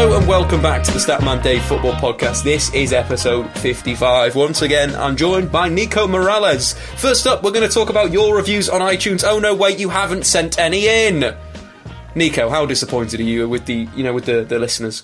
Hello and welcome back to the Statman Dave Football Podcast. This is episode 55. Once again, I'm joined by Nico Morales. First up, we're going to talk about your reviews on iTunes. Oh no, wait, you haven't sent any in. Nico, how disappointed are you with the, you know, with the, the listeners?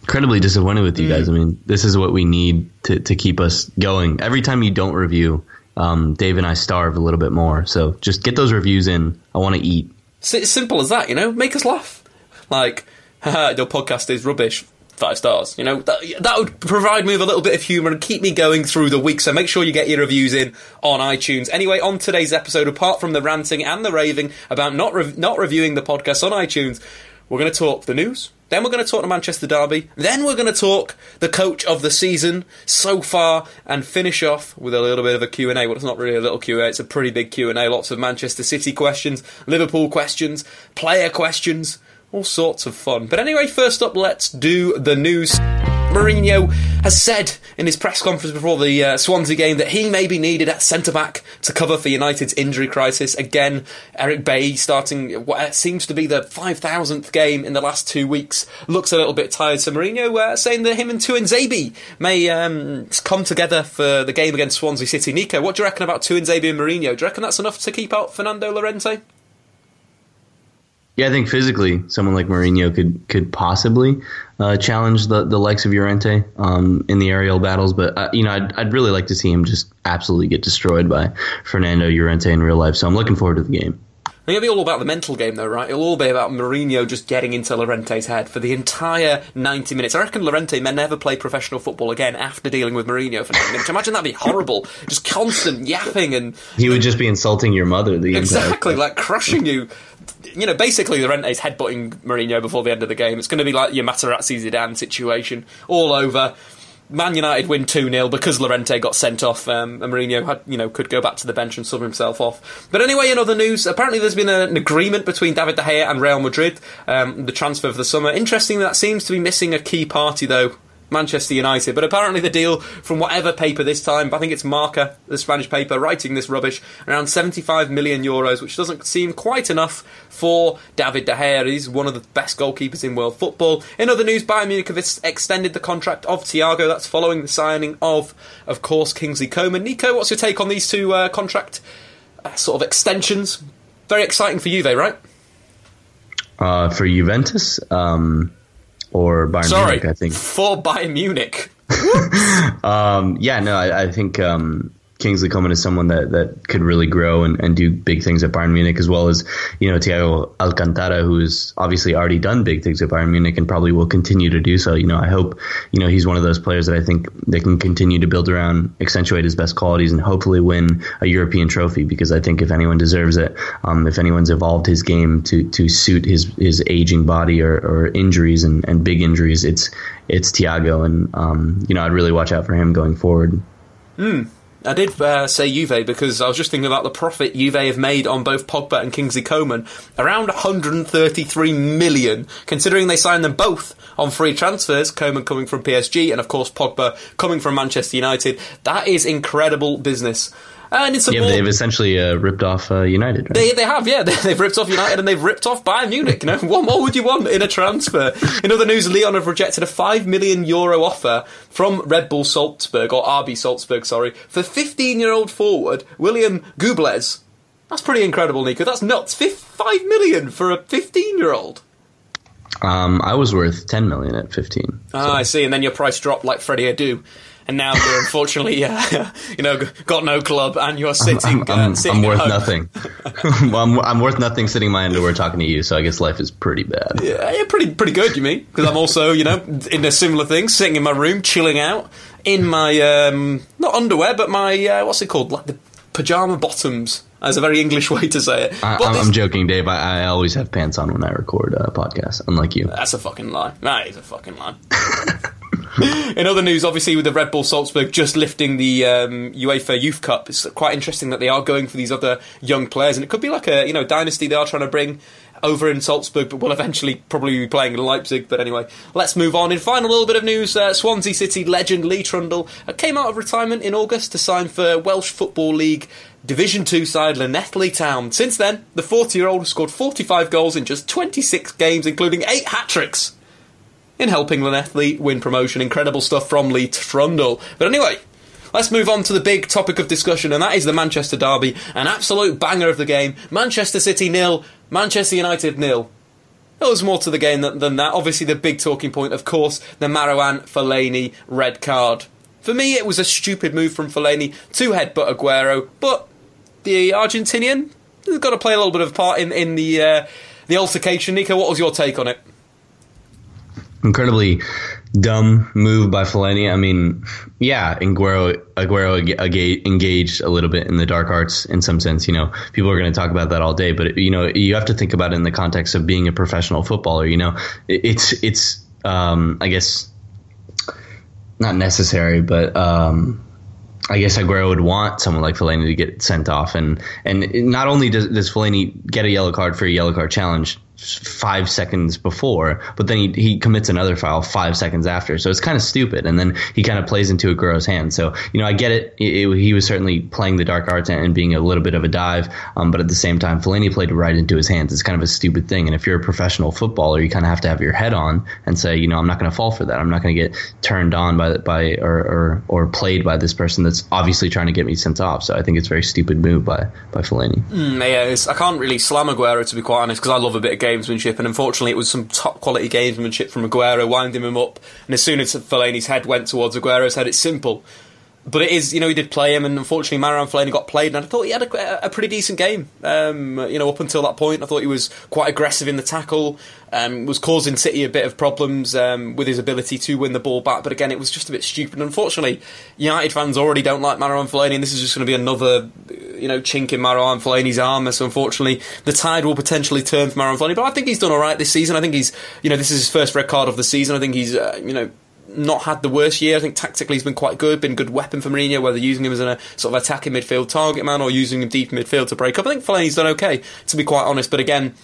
incredibly disappointed with you guys. I mean, this is what we need to, to keep us going. Every time you don't review, um, Dave and I starve a little bit more. So just get those reviews in. I want to eat. It's simple as that, you know, make us laugh. Like, haha, your podcast is rubbish. Five stars. You know, that, that would provide me with a little bit of humour and keep me going through the week. So make sure you get your reviews in on iTunes. Anyway, on today's episode, apart from the ranting and the raving about not rev- not reviewing the podcast on iTunes, we're going to talk the news. Then we're going to talk the Manchester Derby. Then we're going to talk the coach of the season so far, and finish off with a little bit of a Q and A. Well, it's not really a little Q and A; it's a pretty big Q and A. Lots of Manchester City questions, Liverpool questions, player questions, all sorts of fun. But anyway, first up, let's do the news. Mourinho has said in his press conference before the uh, Swansea game that he may be needed at centre back to cover for United's injury crisis. Again, Eric Bailly starting what seems to be the 5,000th game in the last two weeks looks a little bit tired. So Mourinho uh, saying that him and Tuanzebe may um, come together for the game against Swansea City. Nico, what do you reckon about Tuanzebe and Mourinho? Do you reckon that's enough to keep out Fernando Llorente? Yeah, I think physically, someone like Mourinho could could possibly uh, challenge the, the likes of Llorente um, in the aerial battles. But uh, you know, I'd, I'd really like to see him just absolutely get destroyed by Fernando Llorente in real life. So I'm looking forward to the game. I think it'll be all about the mental game, though, right? It'll all be about Mourinho just getting into Llorente's head for the entire 90 minutes. I reckon Llorente may never play professional football again after dealing with Mourinho for 90 minutes. Imagine that'd be horrible. Just constant yapping and. He would just be insulting your mother the Exactly, entire like crushing you. You know, basically, Llorente's headbutting Mourinho before the end of the game. It's going to be like your Materazzi Zidane situation all over. Man United win 2 0 because Llorente got sent off. Um, and Mourinho had, you know, could go back to the bench and sub himself off. But anyway, in other news, apparently there's been an agreement between David De Gea and Real Madrid, um, the transfer for the summer. Interesting that seems to be missing a key party, though. Manchester United, but apparently the deal from whatever paper this time, I think it's Marca, the Spanish paper, writing this rubbish, around 75 million euros, which doesn't seem quite enough for David De Gea. He's one of the best goalkeepers in world football. In other news, Bayern Munich have extended the contract of Thiago. That's following the signing of, of course, Kingsley Coman. Nico, what's your take on these two uh, contract uh, sort of extensions? Very exciting for you, Juve, right? uh, for Juventus um, or Bayern Sorry, Munich. I think. for Bayern Munich. Um, yeah, no, I, I think um, Kingsley Coman is someone that, that could really grow and, and do big things at Bayern Munich, as well as you know Thiago Alcantara, who has obviously already done big things at Bayern Munich and probably will continue to do so. You know, I hope you know he's one of those players that I think they can continue to build around, accentuate his best qualities, and hopefully win a European trophy. Because I think if anyone deserves it, um, if anyone's evolved his game to to suit his his aging body or, or injuries and, and big injuries, it's it's Thiago, and um, you know I'd really watch out for him going forward. I did uh, say Juve because I was just thinking about the profit Juve have made on both Pogba and Kingsley Coman. Around 133 million, considering they signed them both on free transfers, Coman coming from PSG and, of course, Pogba coming from Manchester United. That is incredible business. And it's a Yeah, more- they've essentially uh, ripped off uh, United. Right? They, they have, yeah. They, they've ripped off United and they've ripped off Bayern Munich. You know, what more would you want in a transfer? In other news, Lyon have rejected a five million euro offer from Red Bull Salzburg or RB Salzburg, sorry, for fifteen-year-old forward William Geubbels. That's pretty incredible, Nico. That's nuts. Fif- five million for a fifteen-year-old. Um, I was worth 10 million at 15. Ah, I see. And then your price dropped like Freddie Adu. And now you're unfortunately, uh, you know, got no club, and you're sitting. I'm, I'm, uh, sitting I'm worth nothing. well, I'm, I'm worth nothing sitting in my underwear talking to you, so I guess life is pretty bad. Yeah, yeah, pretty pretty good. You mean? Because I'm also, you know, in a similar thing, sitting in my room, chilling out in my um, not underwear, but my uh, what's it called, like the pajama bottoms. That's a very English way to say it. I, I'm joking, Dave. I, I always have pants on when I record a podcast, unlike you. That's a fucking lie. That is a fucking lie. In other news, obviously, with the Red Bull Salzburg just lifting the um, UEFA Youth Cup, it's quite interesting that they are going for these other young players, and it could be like a you know dynasty they are trying to bring over in Salzburg, but will eventually probably be playing in Leipzig. But anyway, let's move on. In final little bit of news, uh, Swansea City legend Lee Trundle uh, came out of retirement in August to sign for Welsh Football League Division 2 side Llanelli Town. Since then, the 40 year old has scored 45 goals in just 26 games, including 8 hat tricks in helping Llanelli win promotion. Incredible stuff from Lee Trundle. But anyway, let's move on to the big topic of discussion, and that is the Manchester Derby. An absolute banger of the game. Manchester City nil, Manchester United nil. There was more to the game than, than that. Obviously, the big talking point, of course, the Marouane Fellaini red card. For me, it was a stupid move from Fellaini to headbutt Aguero, but the Argentinian has got to play a little bit of part in, in the uh, the altercation. Nico, what was your take on it? Incredibly dumb move by Fellaini. I mean, yeah, Aguero, Aguero ag- ag- engaged a little bit in the dark arts in some sense. You know, people are going to talk about that all day, but you know, you have to think about it in the context of being a professional footballer. You know, it's it's um, I guess not necessary, but um, I guess Aguero would want someone like Fellaini to get sent off, and and not only does, does Fellaini get a yellow card for a yellow card challenge five seconds before, but then he, he commits another foul five seconds after. So it's kind of stupid, and then he kind of plays into a Aguero's hand. So you know, I get it. It- it- he was certainly playing the dark arts and, being a little bit of a dive, um, but at the same time, Fellaini played right into his hands. It's kind of a stupid thing, and if you're a professional footballer, you kind of have to have your head on and say, you know, I'm not going to fall for that. I'm not going to get turned on by by or, or or played by this person that's obviously trying to get me sent off. So I think it's a very stupid move by by Fellaini. Mm, yeah, I can't really slam Aguero to be quite honest because I love a bit of gamesmanship, and unfortunately, it was some top quality gamesmanship from Aguero, winding him up. And as soon as Fellaini's head went towards Aguero's head, it's simple. But it is, you know, he did play him, and unfortunately, Marouane Fellaini got played, and I thought he had a, a pretty decent game. Um, you know, up until that point, I thought he was quite aggressive in the tackle, um, was causing City a bit of problems um, with his ability to win the ball back. But again, it was just a bit stupid. Unfortunately, United fans already don't like Marouane Fellaini, and this is just going to be another, you know, chink in Marouane Fellaini's armour. So unfortunately, the tide will potentially turn for Marouane Fellaini. But I think he's done all right this season. I think he's, you know, this is his first red card of the season. I think he's, uh, you know not had the worst year. I think tactically he's been quite good, been a good weapon for Mourinho, whether using him as a sort of attacking midfield target man or using him deep midfield to break up. I think Fellaini's done okay, to be quite honest. But again,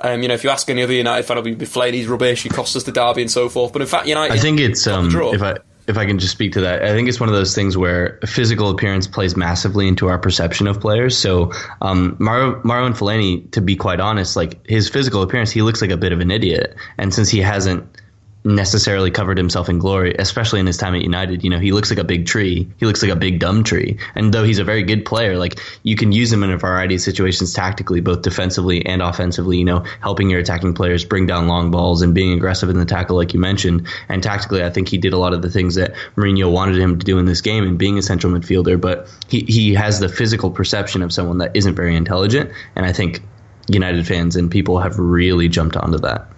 um, you know, if you ask any other United fan, it'll be Fellaini's rubbish, he cost us the derby and so forth. But in fact, United, I think it's um, draw. if I if I can just speak to that, I think it's one of those things where physical appearance plays massively into our perception of players. So um, Mario Fellaini, to be quite honest, like his physical appearance, he looks like a bit of an idiot, and since he hasn't necessarily covered himself in glory, especially in his time at United. You know, he looks like a big tree. He looks like a big dumb tree. And though he's a very good player, like you can use him in a variety of situations tactically, both defensively and offensively, you know, helping your attacking players bring down long balls and being aggressive in the tackle like you mentioned. And tactically, I think he did a lot of the things that Mourinho wanted him to do in this game and being a central midfielder, but he he has the physical perception of someone that isn't very intelligent, and I think United fans and people have really jumped onto that.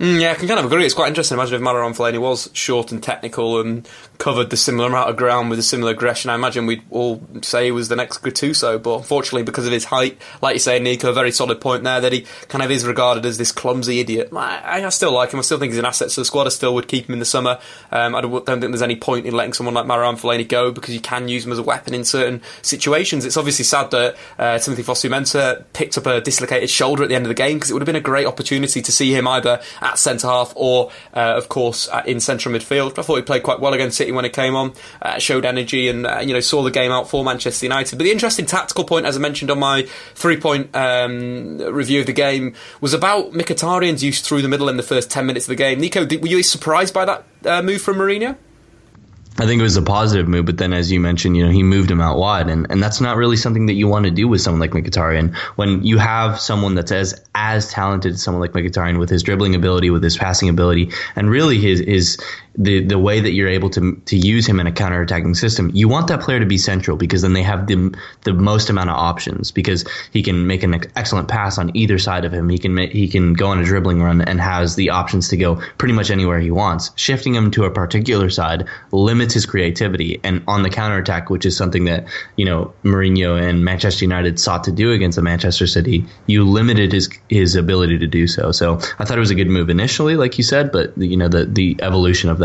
Mm, yeah, I can kind of agree. It's quite interesting. Imagine if Marouane Fellaini was short and technical and covered the similar amount of ground with a similar aggression. I imagine we'd all say he was the next Gattuso, but unfortunately, because of his height, like you say, Nico, a very solid point there that he kind of is regarded as this clumsy idiot. I, I still like him. I still think he's an asset to the squad. I still would keep him in the summer. Um, I don't, think there's any point in letting someone like Marouane Fellaini go because you can use him as a weapon in certain situations. It's obviously sad that uh, Timothy Fosu Mensah picked up a dislocated shoulder at the end of the game because it would have been a great opportunity to see him either at centre half or, uh, of course, uh, in central midfield. I thought he played quite well against City when it came on, uh, showed energy and, uh, you know, saw the game out for Manchester United. But the interesting tactical point, as I mentioned on my three point um, review of the game, was about Mkhitaryan's use through the middle in the first 10 minutes of the game. Nico, were you surprised by that uh, move from Mourinho? I think it was a positive move, but then as you mentioned, you know, he moved him out wide, and, and that's not really something that you want to do with someone like Mkhitaryan. When you have someone that's as as talented as someone like Mkhitaryan with his dribbling ability, with his passing ability, and really his his the the way that you're able to to use him in a counter-attacking system, you want that player to be central because then they have the the most amount of options because he can make an excellent pass on either side of him. He can make, he can go on a dribbling run and has the options to go pretty much anywhere he wants. Shifting him to a particular side limits his creativity and on the counterattack, which is something that you know Mourinho and Manchester United sought to do against the Manchester City. You limited his his ability to do so. So I thought it was a good move initially, like you said, but you know the the evolution of that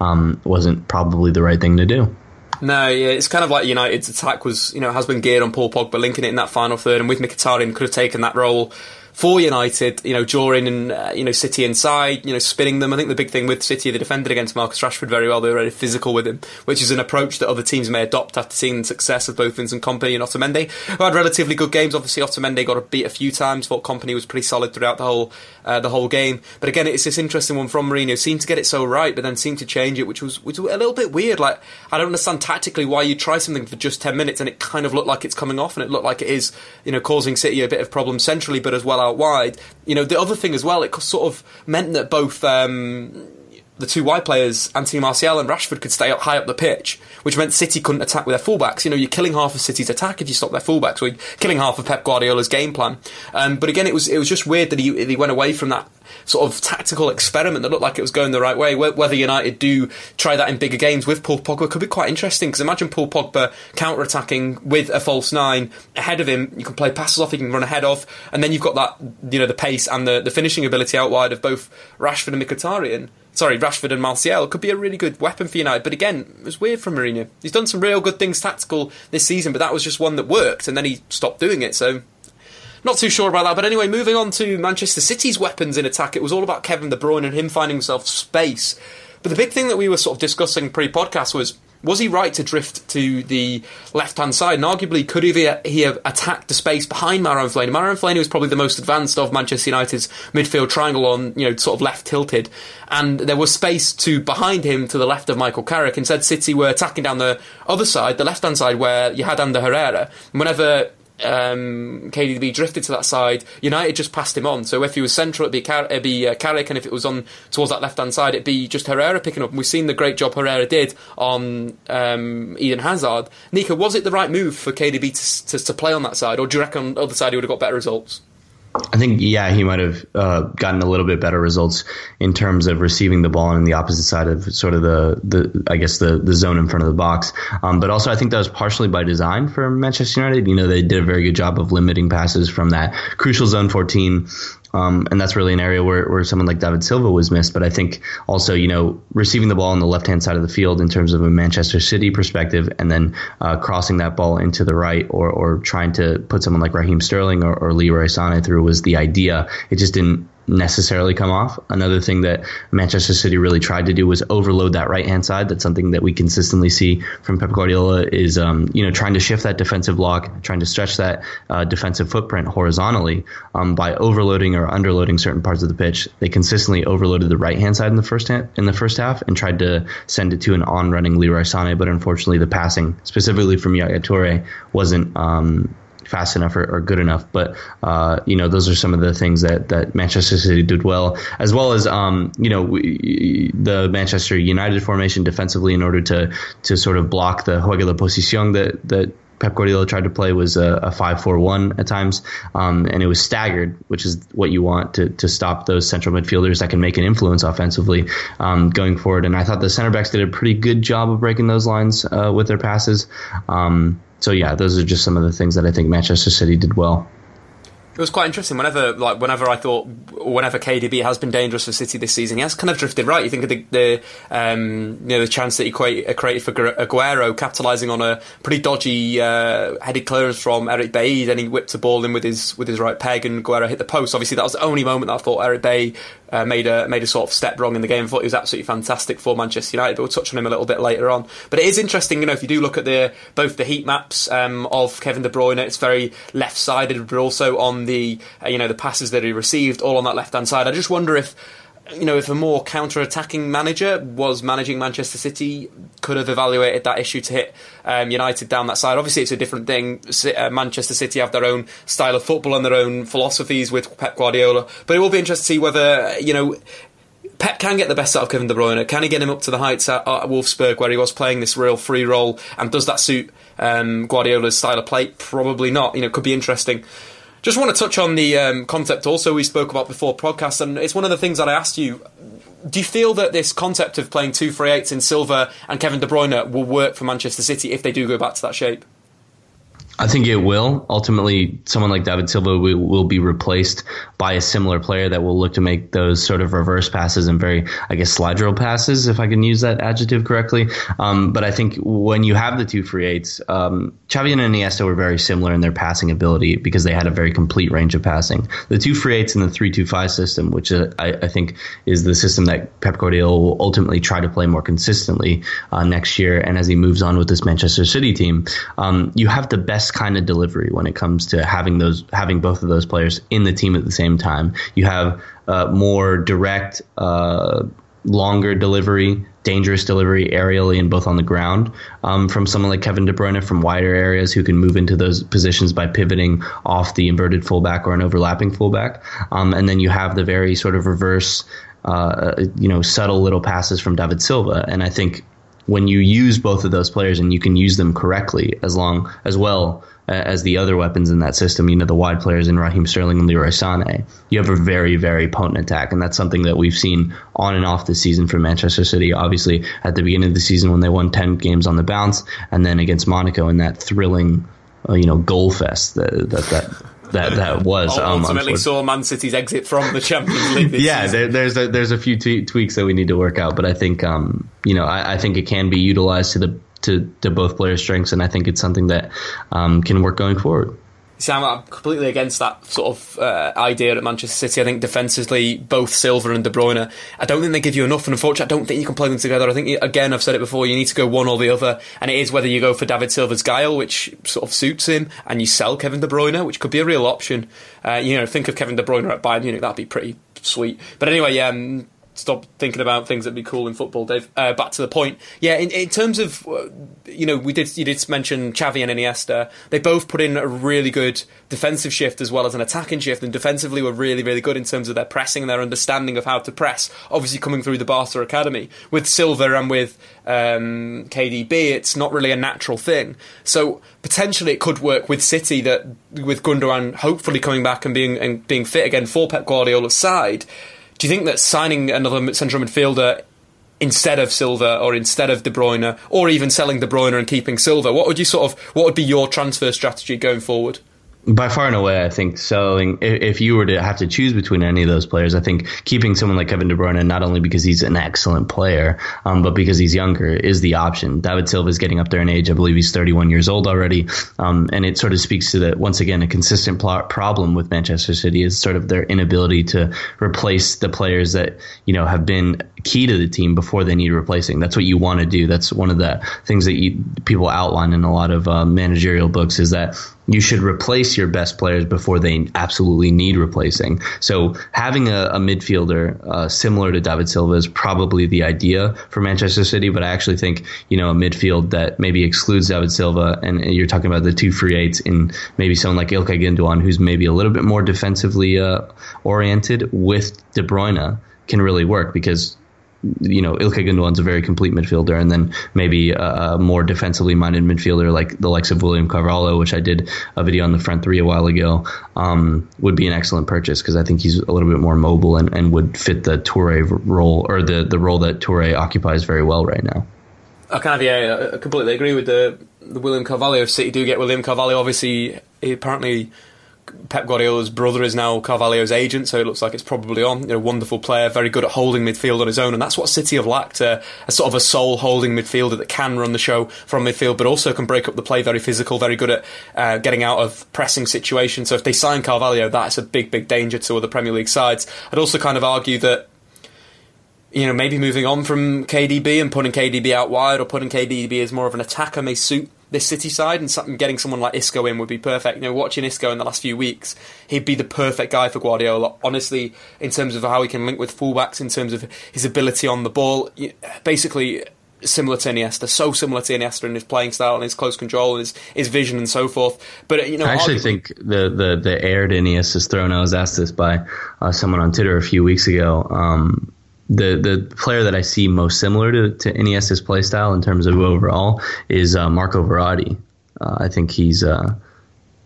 um, wasn't probably the right thing to do. No, yeah, it's kind of like United's attack was, you know, has been geared on Paul Pogba, linking it in that final third, and with Mkhitaryan could have taken that role for United, you know, drawing and uh, you know City inside, you know, spinning them. I think the big thing with City, they defended against Marcus Rashford very well. They were very physical with him, which is an approach that other teams may adopt after seeing the success of both Vincent Kompany and Otamendi, who had relatively good games. Obviously, Otamendi got a beat a few times. Thought Kompany was pretty solid throughout the whole uh, the whole game. But again, it's this interesting one from Mourinho. Seemed to get it so right, but then seemed to change it, which was which was a little bit weird. Like I don't understand tactically why you try something for just ten minutes and it kind of looked like it's coming off, and it looked like it is, you know, causing City a bit of problems centrally, but as well out wide you know, the other thing as well, it sort of meant that both um, the two wide players, Anthony Martial and Rashford, could stay up high up the pitch, which meant City couldn't attack with their fullbacks. You know, you're killing half of City's attack if you stop their fullbacks, or you're killing half of Pep Guardiola's game plan. Um, but again, it was it was just weird that he he went away from that sort of tactical experiment that looked like it was going the right way. Whether United do try that in bigger games with Paul Pogba could be quite interesting because imagine Paul Pogba counter attacking with a false nine ahead of him. You can play passes off, he can run ahead of, and then you've got that you know the pace and the, the finishing ability out wide of both Rashford and Mkhitaryan sorry, Rashford and Martial could be a really good weapon for United. But again, it was weird from Mourinho. He's done some real good things tactical this season, but that was just one that worked, and then he stopped doing it. So not too sure about that, but anyway, moving on to Manchester City's weapons in attack, it was all about Kevin De Bruyne and him finding himself space. But the big thing that we were sort of discussing pre-podcast was was he right to drift to the left hand side? And arguably, could he have, he have attacked the space behind Marouane Fellaini? Marouane Fellaini was probably the most advanced of Manchester United's midfield triangle on, you know, sort of left tilted. And there was space to behind him to the left of Michael Carrick. Instead, City were attacking down the other side, the left hand side, where you had Ander Herrera. And whenever um, KDB drifted to that side, United just passed him on. So if he was central, it'd be, Car- it'd be uh, Carrick, and if it was on towards that left hand side, it'd be just Herrera picking up. And we've seen the great job Herrera did on um, Eden Hazard. Nico, was it the right move for KDB to, to, to play on that side, or do you reckon on the other side he would have got better results? I think yeah, he might have uh, gotten a little bit better results in terms of receiving the ball on the opposite side of sort of the, the I guess the the zone in front of the box. Um, but also I think that was partially by design for Manchester United. You know they did a very good job of limiting passes from that crucial zone 14 um, and that's really an area where, where someone like David Silva was missed. But I think also, you know, receiving the ball on the left hand side of the field in terms of a Manchester City perspective, and then uh, crossing that ball into the right or, or trying to put someone like Raheem Sterling or, or Leroy Sané through was the idea. It just didn't necessarily come off. Another thing that Manchester City really tried to do was overload that right hand side. That's something that we consistently see from Pep Guardiola is um, you know trying to shift that defensive block, trying to stretch that uh, defensive footprint horizontally um, by overloading or underloading certain parts of the pitch. They consistently overloaded the right hand side in the first in the first half and tried to send it to an on running Leroy Sané, but unfortunately the passing specifically from Yaya Toure wasn't um, fast enough or, or good enough. But uh, you know, those are some of the things that that Manchester City did well, as well as um, you know we, the Manchester United formation defensively in order to to sort of block the juego de posición that that. Pep Guardiola tried to play was a, a 5-4-1 at times, um, and it was staggered, which is what you want to, to stop those central midfielders that can make an influence offensively um, going forward. And I thought the center backs did a pretty good job of breaking those lines uh, with their passes. Um, so yeah, those are just some of the things that I think Manchester City did well. It was quite interesting. Whenever, like, whenever I thought, whenever KDB has been dangerous for City this season, he has kind of drifted right. You think of the, the um, you know, the chance that he created for Aguero, capitalising on a pretty dodgy uh, headed clearance from Eric Bailly, then he whipped the ball in with his with his right peg, and Aguero hit the post. Obviously, that was the only moment that I thought Eric Bailly uh, made a made a sort of step wrong in the game. I thought he was absolutely fantastic for Manchester United, but we'll touch on him a little bit later on. But it is interesting, you know, if you do look at the both the heat maps um, of Kevin De Bruyne, it's very left sided, but also on the uh, you know the passes that he received, all on that left hand side. I just wonder if you know, if a more counter-attacking manager was managing Manchester City, could have evaluated that issue to hit um, United down that side. Obviously, it's a different thing. Uh, Manchester City have their own style of football and their own philosophies with Pep Guardiola, but it will be interesting to see whether you know. Pep can get the best out of Kevin De Bruyne. Can he get him up to the heights at, at Wolfsburg, where he was playing this real free role? And does that suit um, Guardiola's style of play? Probably not. You know, it could be interesting. Just want to touch on the um, concept also we spoke about before podcast, and it's one of the things that I asked you. Do you feel that this concept of playing two free eights in Silva and Kevin De Bruyne will work for Manchester City if they do go back to that shape? I think it will. Ultimately, someone like David Silva will, will, be replaced by a similar player that will look to make those sort of reverse passes and very, I guess, slide rule passes, if I can use that adjective correctly. Um, but I think when you have the two free eights, um, Xavi and Iniesta were very similar in their passing ability because they had a very complete range of passing. The two free eights in the three-two-five system, which uh, I, I, think is the system that Pep Guardiola will ultimately try to play more consistently uh, next year, and as he moves on with this Manchester City team, um, you have the best kind of delivery when it comes to having those having both of those players in the team at the same time. You have uh, more direct, uh, longer delivery, dangerous delivery aerially and both on the ground um, from someone like Kevin De Bruyne from wider areas who can move into those positions by pivoting off the inverted fullback or an overlapping fullback. Um, and then you have the very sort of reverse. Uh, you know, subtle little passes from David Silva, and I think when you use both of those players and you can use them correctly as long as well as the other weapons in that system, you know, the wide players in Raheem Sterling and Leroy Sané, you have a very, very potent attack. And that's something that we've seen on and off this season for Manchester City. Obviously, at the beginning of the season when they won 10 games on the bounce, and then against Monaco in that thrilling, uh, you know, goal fest that, that, that that that was um, ultimately saw Man City's exit from the Champions League. yeah, there, there's a, there's a few t- tweaks that we need to work out, but I think um, you know I, I, think it can be utilized to the to, to both players' strengths, and I think it's something that um, can work going forward. See, I'm completely against that sort of uh, idea at Manchester City. I think defensively, both Silva and De Bruyne, I don't think they give you enough. And unfortunately, I don't think you can play them together. I think, again, I've said it before, you need to go one or the other. And it is whether you go for David Silva's guile, which sort of suits him, and you sell Kevin De Bruyne, which could be a real option. Uh, you know, think of Kevin De Bruyne at Bayern Munich, that'd be pretty sweet. But anyway, um, stop thinking about things that'd be cool in football, Dave. Uh, back to the point. Yeah, in, in terms of uh, you know, we did you did mention Xavi and Iniesta. They both put in a really good defensive shift as well as an attacking shift, and defensively were really really good in terms of their pressing and their understanding of how to press. Obviously, coming through the Barca academy with Silva and with um, KDB, it's not really a natural thing. So potentially, it could work with City that with Gundogan hopefully coming back and being and being fit again for Pep Guardiola's side do you think that signing another central midfielder instead of Silva or instead of De Bruyne, or even selling De Bruyne and keeping Silva, what would you sort of what would be your transfer strategy going forward? By far and away, I think selling. If you were to have to choose between any of those players, I think keeping someone like Kevin De Bruyne, not only because he's an excellent player, um, but because he's younger, is the option. David Silva is getting up there in age. I believe he's 31 years old already, um, and it sort of speaks to that once again a consistent problem with Manchester City is sort of their inability to replace the players that you know have been key to the team before they need replacing. That's what you want to do. That's one of the things that you, people outline in a lot of uh, managerial books is that you should replace your best players before they absolutely need replacing. So having a, a midfielder uh, similar to David Silva is probably the idea for Manchester City. But I actually think you know a midfield that maybe excludes David Silva, and you're talking about the two free eights in maybe someone like Ilkay Gundogan, who's maybe a little bit more defensively uh, oriented with De Bruyne, can really work because you know, Ilkay Gundogan's a very complete midfielder, and then maybe a, more defensively minded midfielder like the likes of William Carvalho, which I did a video on the front three a while ago, um, would be an excellent purchase because I think he's a little bit more mobile and, and would fit the Toure role or the, the role that Toure occupies very well right now. I kind of yeah, I completely agree with the the William Carvalho. If City do get William Carvalho, obviously he apparently Pep Guardiola's brother is now Carvalho's agent, so it looks like it's probably on. You know, wonderful player, very good at holding midfield on his own, and that's what City have lacked a, a, sort of a sole holding midfielder that can run the show from midfield, but also can break up the play. Very physical, very good at uh, getting out of pressing situations. So if they sign Carvalho, that's a big, big danger to other Premier League sides. I'd also kind of argue that you know, maybe moving on from KDB and putting KDB out wide or putting KDB as more of an attacker may suit this City side, and getting someone like Isco in would be perfect. You know, watching Isco in the last few weeks, he'd be the perfect guy for Guardiola. Honestly, in terms of how he can link with fullbacks, in terms of his ability on the ball, basically similar to Iniesta, so similar to Iniesta in his playing style and his close control and his, his vision and so forth. But you know, I actually think the the the heir to Iniesta's throne. I was asked this by uh, someone on Twitter a few weeks ago. Um, the the player that I see most similar to, to Iniesta's play style in terms of overall is uh, Marco Verratti. Uh, I think he's uh,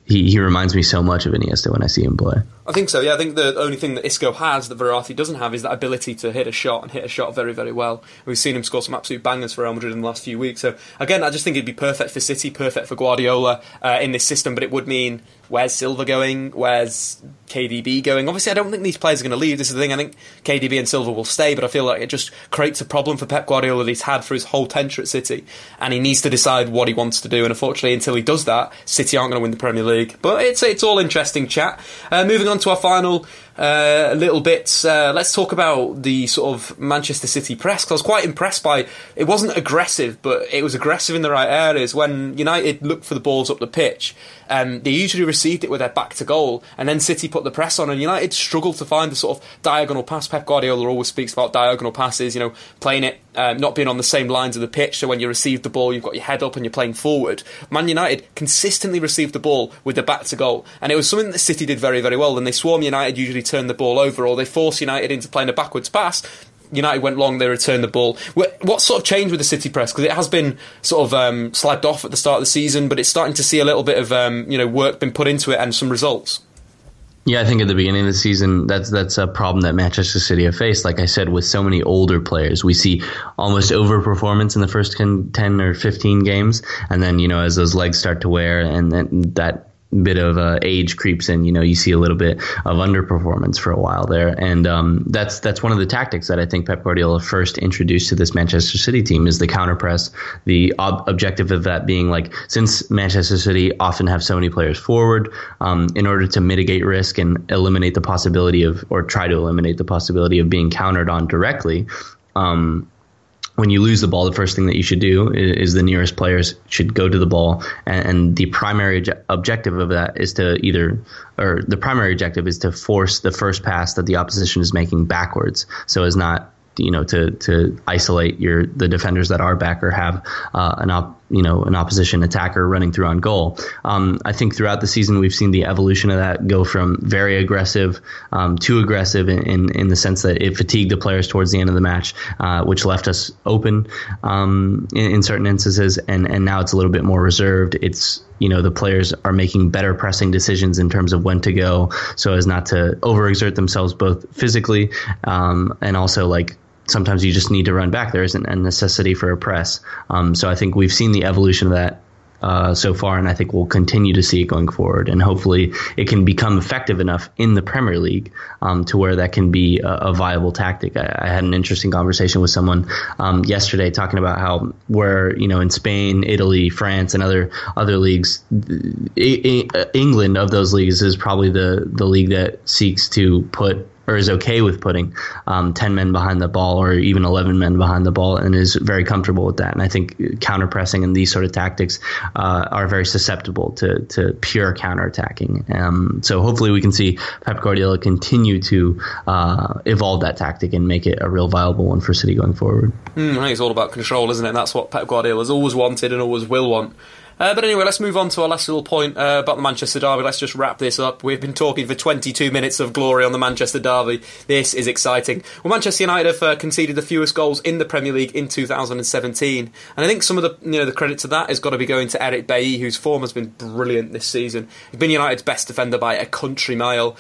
he, he reminds me so much of Iniesta when I see him play. I think so. Yeah, I think the only thing that Isco has that Verratti doesn't have is that ability to hit a shot and hit a shot very, very well. We've seen him score some absolute bangers for Real Madrid in the last few weeks. So again, I just think it'd be perfect for City, perfect for Guardiola uh, in this system. But it would mean where's Silva going? Where's KDB going? Obviously, I don't think these players are going to leave. This is the thing. I think KDB and Silva will stay, but I feel like it just creates a problem for Pep Guardiola that he's had for his whole tenure at City, and he needs to decide what he wants to do. And unfortunately, until he does that, City aren't going to win the Premier League. But it's it's all interesting chat. Uh, moving on to our final uh, little bit. Uh, let's talk about the sort of Manchester City press because I was quite impressed by. It wasn't aggressive, but it was aggressive in the right areas. When United looked for the balls up the pitch, um, they usually received it with their back to goal, and then City put the press on, and United struggled to find the sort of diagonal pass. Pep Guardiola always speaks about diagonal passes. You know, playing it um, not being on the same lines of the pitch. So when you receive the ball, you've got your head up and you're playing forward. Man United consistently received the ball with the back to goal, and it was something that City did very, very well. When they swarm United, usually turn the ball over, or they force United into playing a backwards pass. United went long, they returned the ball. What sort of changed with the City press? Because it has been sort of um, slagged off at the start of the season, but it's starting to see a little bit of um, you know work been put into it and some results. Yeah, I think at the beginning of the season, that's that's a problem that Manchester City have faced. Like I said, with so many older players, we see almost overperformance in the first 10 or 15 games, and then you know as those legs start to wear, and then that bit of uh, age creeps in, you know, you see a little bit of underperformance for a while there, and um, that's that's one of the tactics that I think Pep Guardiola first introduced to this Manchester City team is the counter press. The ob- objective of that being like, since Manchester City often have so many players forward, um, in order to mitigate risk and eliminate the possibility of, or try to eliminate the possibility of being countered on directly. Um, when you lose the ball, the first thing that you should do is, is the nearest players should go to the ball, and, and the primary objective of that is to either, or the primary objective is to force the first pass that the opposition is making backwards, so as not you know to to isolate your the defenders that are back or have uh, an op, you know an opposition attacker running through on goal. Um, I think throughout the season we've seen the evolution of that go from very aggressive um, too aggressive in, in, in the sense that it fatigued the players towards the end of the match, uh, which left us open um, in, in certain instances, and and now it's a little bit more reserved. It's you know the players are making better pressing decisions in terms of when to go so as not to overexert themselves both physically um, and also like sometimes you just need to run back. There isn't a necessity for a press. Um, so I think we've seen the evolution of that uh, so far, and I think we'll continue to see it going forward. And hopefully, it can become effective enough in the Premier League um, to where that can be a, a viable tactic. I, I, had an interesting conversation with someone um, yesterday talking about how where you know in Spain, Italy, France, and other other leagues, England of those leagues is probably the the league that seeks to put or is okay with putting um, 10 men behind the ball or even 11 men behind the ball and is very comfortable with that. And I think counter pressing and these sort of tactics uh, are very susceptible to, to pure counter attacking. Um, so hopefully we can see Pep Guardiola continue to uh, evolve that tactic and make it a real viable one for City going forward. Mm, I think it's all about control, isn't it? And that's what Pep Guardiola has always wanted and always will want. Uh, but anyway, let's move on to our last little point uh, about the Manchester Derby. Let's just wrap this up. We've been talking for 22 minutes of glory on the Manchester Derby. This is exciting. Well, Manchester United have uh, conceded the fewest goals in the Premier League in 2017, and I think some of the you know the credit to that has got to be going to Eric Bailly, whose form has been brilliant this season. He's been United's best defender by a country mile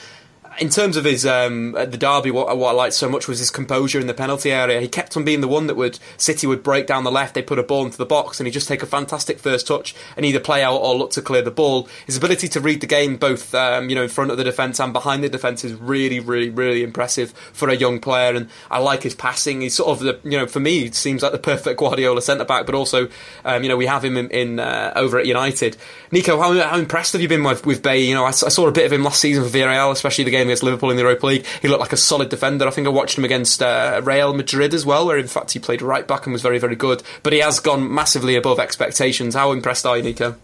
in terms of his um, the derby, what, what, I liked so much was his composure in the penalty area. He kept on being the one that would City would break down the left, they put a ball into the box, and he just take a fantastic first touch and either play out or look to clear the ball. His ability to read the game both um, you know in front of the defence and behind the defence is really, really, really impressive for a young player. And I like his passing. He's sort of the you know for me seems like the perfect Guardiola centre back, but also um, you know we have him in, in uh, over at United. Nico, how, how, impressed have you been with, with Bay? You know I, I, saw a bit of him last season for Villarreal, especially the game against Liverpool in the Europa League. He looked like a solid defender. I think I watched him against uh, Real Madrid as well, where in fact he played right back and was very, very good. But he has gone massively above expectations. How impressed are you, Nico?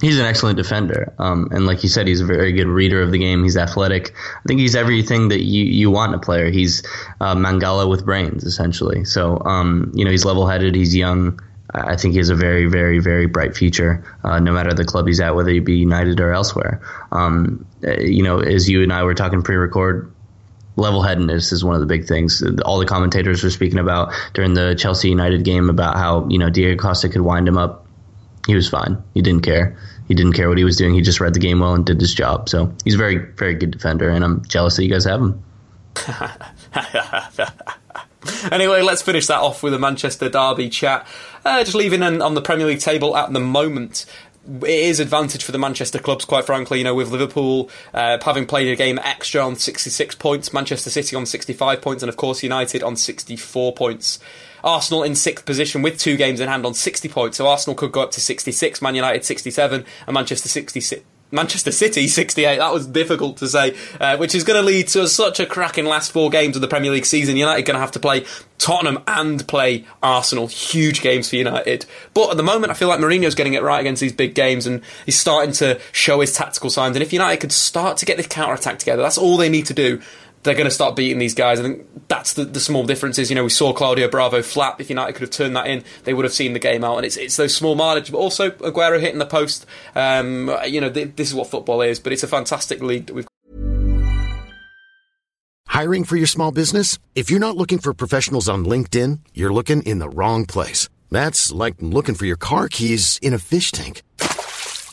He's an excellent defender, um, and like you said, he's a very good reader of the game. He's athletic. I think he's everything that you, you want in a player. He's uh, Mangala with brains, essentially. So um, you know, he's level-headed. He's young. I think he has a very, very, very bright future, uh, no matter the club he's at, whether he be United or elsewhere. Um, uh, you know, as you and I were talking pre-record, level-headedness is one of the big things. All the commentators were speaking about during the Chelsea United game about how you know Diego Costa could wind him up. He was fine. He didn't care. He didn't care what he was doing. He just read the game well and did his job. So he's a very, very good defender, and I'm jealous that you guys have him. anyway, let's finish that off with a Manchester Derby chat. Uh, just leaving on the Premier League table at the moment it is advantage for the Manchester clubs, quite frankly. You know, with Liverpool uh, having played a game extra on 66 points, Manchester City on 65 points, and of course United on 64 points. Arsenal in sixth position with two games in hand on 60 points, so Arsenal could go up to 66, Man United 67, and Manchester 66. Manchester City 68. That was difficult to say, uh, which is going to lead to such a cracking last four games of the Premier League season. United going to have to play Tottenham and play Arsenal. Huge games for United. But at the moment, I feel like Mourinho's getting it right against these big games and he's starting to show his tactical signs. And if United could start to get this counter attack together, that's all they need to do they're going to start beating these guys. I think that's the, the small differences. You know, we saw Claudio Bravo flap. If United could have turned that in, they would have seen the game out. And it's it's those small mileage, but also Aguero hitting the post. Um, you know, th- this is what football is. But it's a fantastic league that we've. Hiring for your small business? If you're not looking for professionals on LinkedIn, you're looking in the wrong place. That's like looking for your car keys in a fish tank.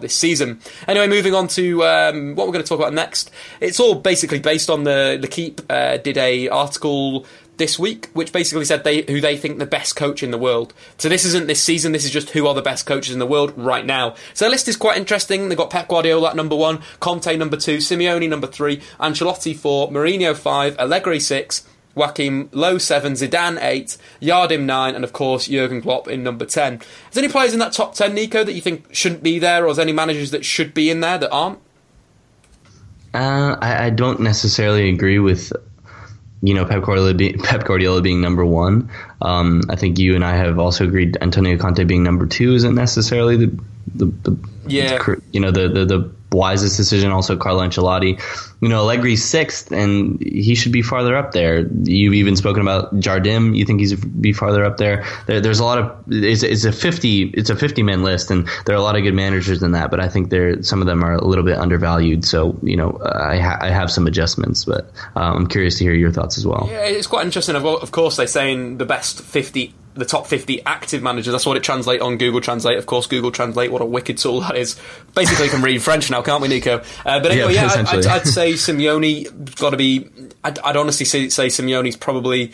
this season. Anyway, moving on to um, what we're going to talk about next. It's all basically based on the L'Equipe uh, did a article this week, which basically said they who they think the best coach in the world. So this isn't this season. This is just who are the best coaches in the world right now. So the list is quite interesting. They've got Pep Guardiola at number one, Conte number two, Simeone number three, Ancelotti four, Mourinho five, Allegri six. Joachim Low 7, Zidane 8, Jardim 9, and of course Jurgen Klopp in number 10. Is there any players in that top 10, Nico, that you think shouldn't be there, or is there any managers that should be in there that aren't? Uh, I, I, don't necessarily agree with you know Pep Guardiola, Pep Guardiola being number one. Um, I think you and I have also agreed Antonio Conte being number two isn't necessarily the the, the yeah you know the the, the wisest decision. Also, Carlo Ancelotti. You know, Allegri's sixth, and he should be farther up there. You've even spoken about Jardim. You think he's be farther up there? there there's a lot of it's, it's, a fifty it's a fifty man list, and there are a lot of good managers in that. But I think there some of them are a little bit undervalued. So you know, I, ha- I have some adjustments, but um, I'm curious to hear your thoughts as well. Yeah, it's quite interesting. Of course, they're saying the best fifty the top 50 active managers. That's what it translates on Google Translate. Of course, Google Translate, what a wicked tool that is. Basically, can read French now, can't we, Nico? Uh, but anyway, yeah, yeah I'd, I'd, I'd, say Simeone got to be. I'd, I'd honestly say, say Simeone's probably.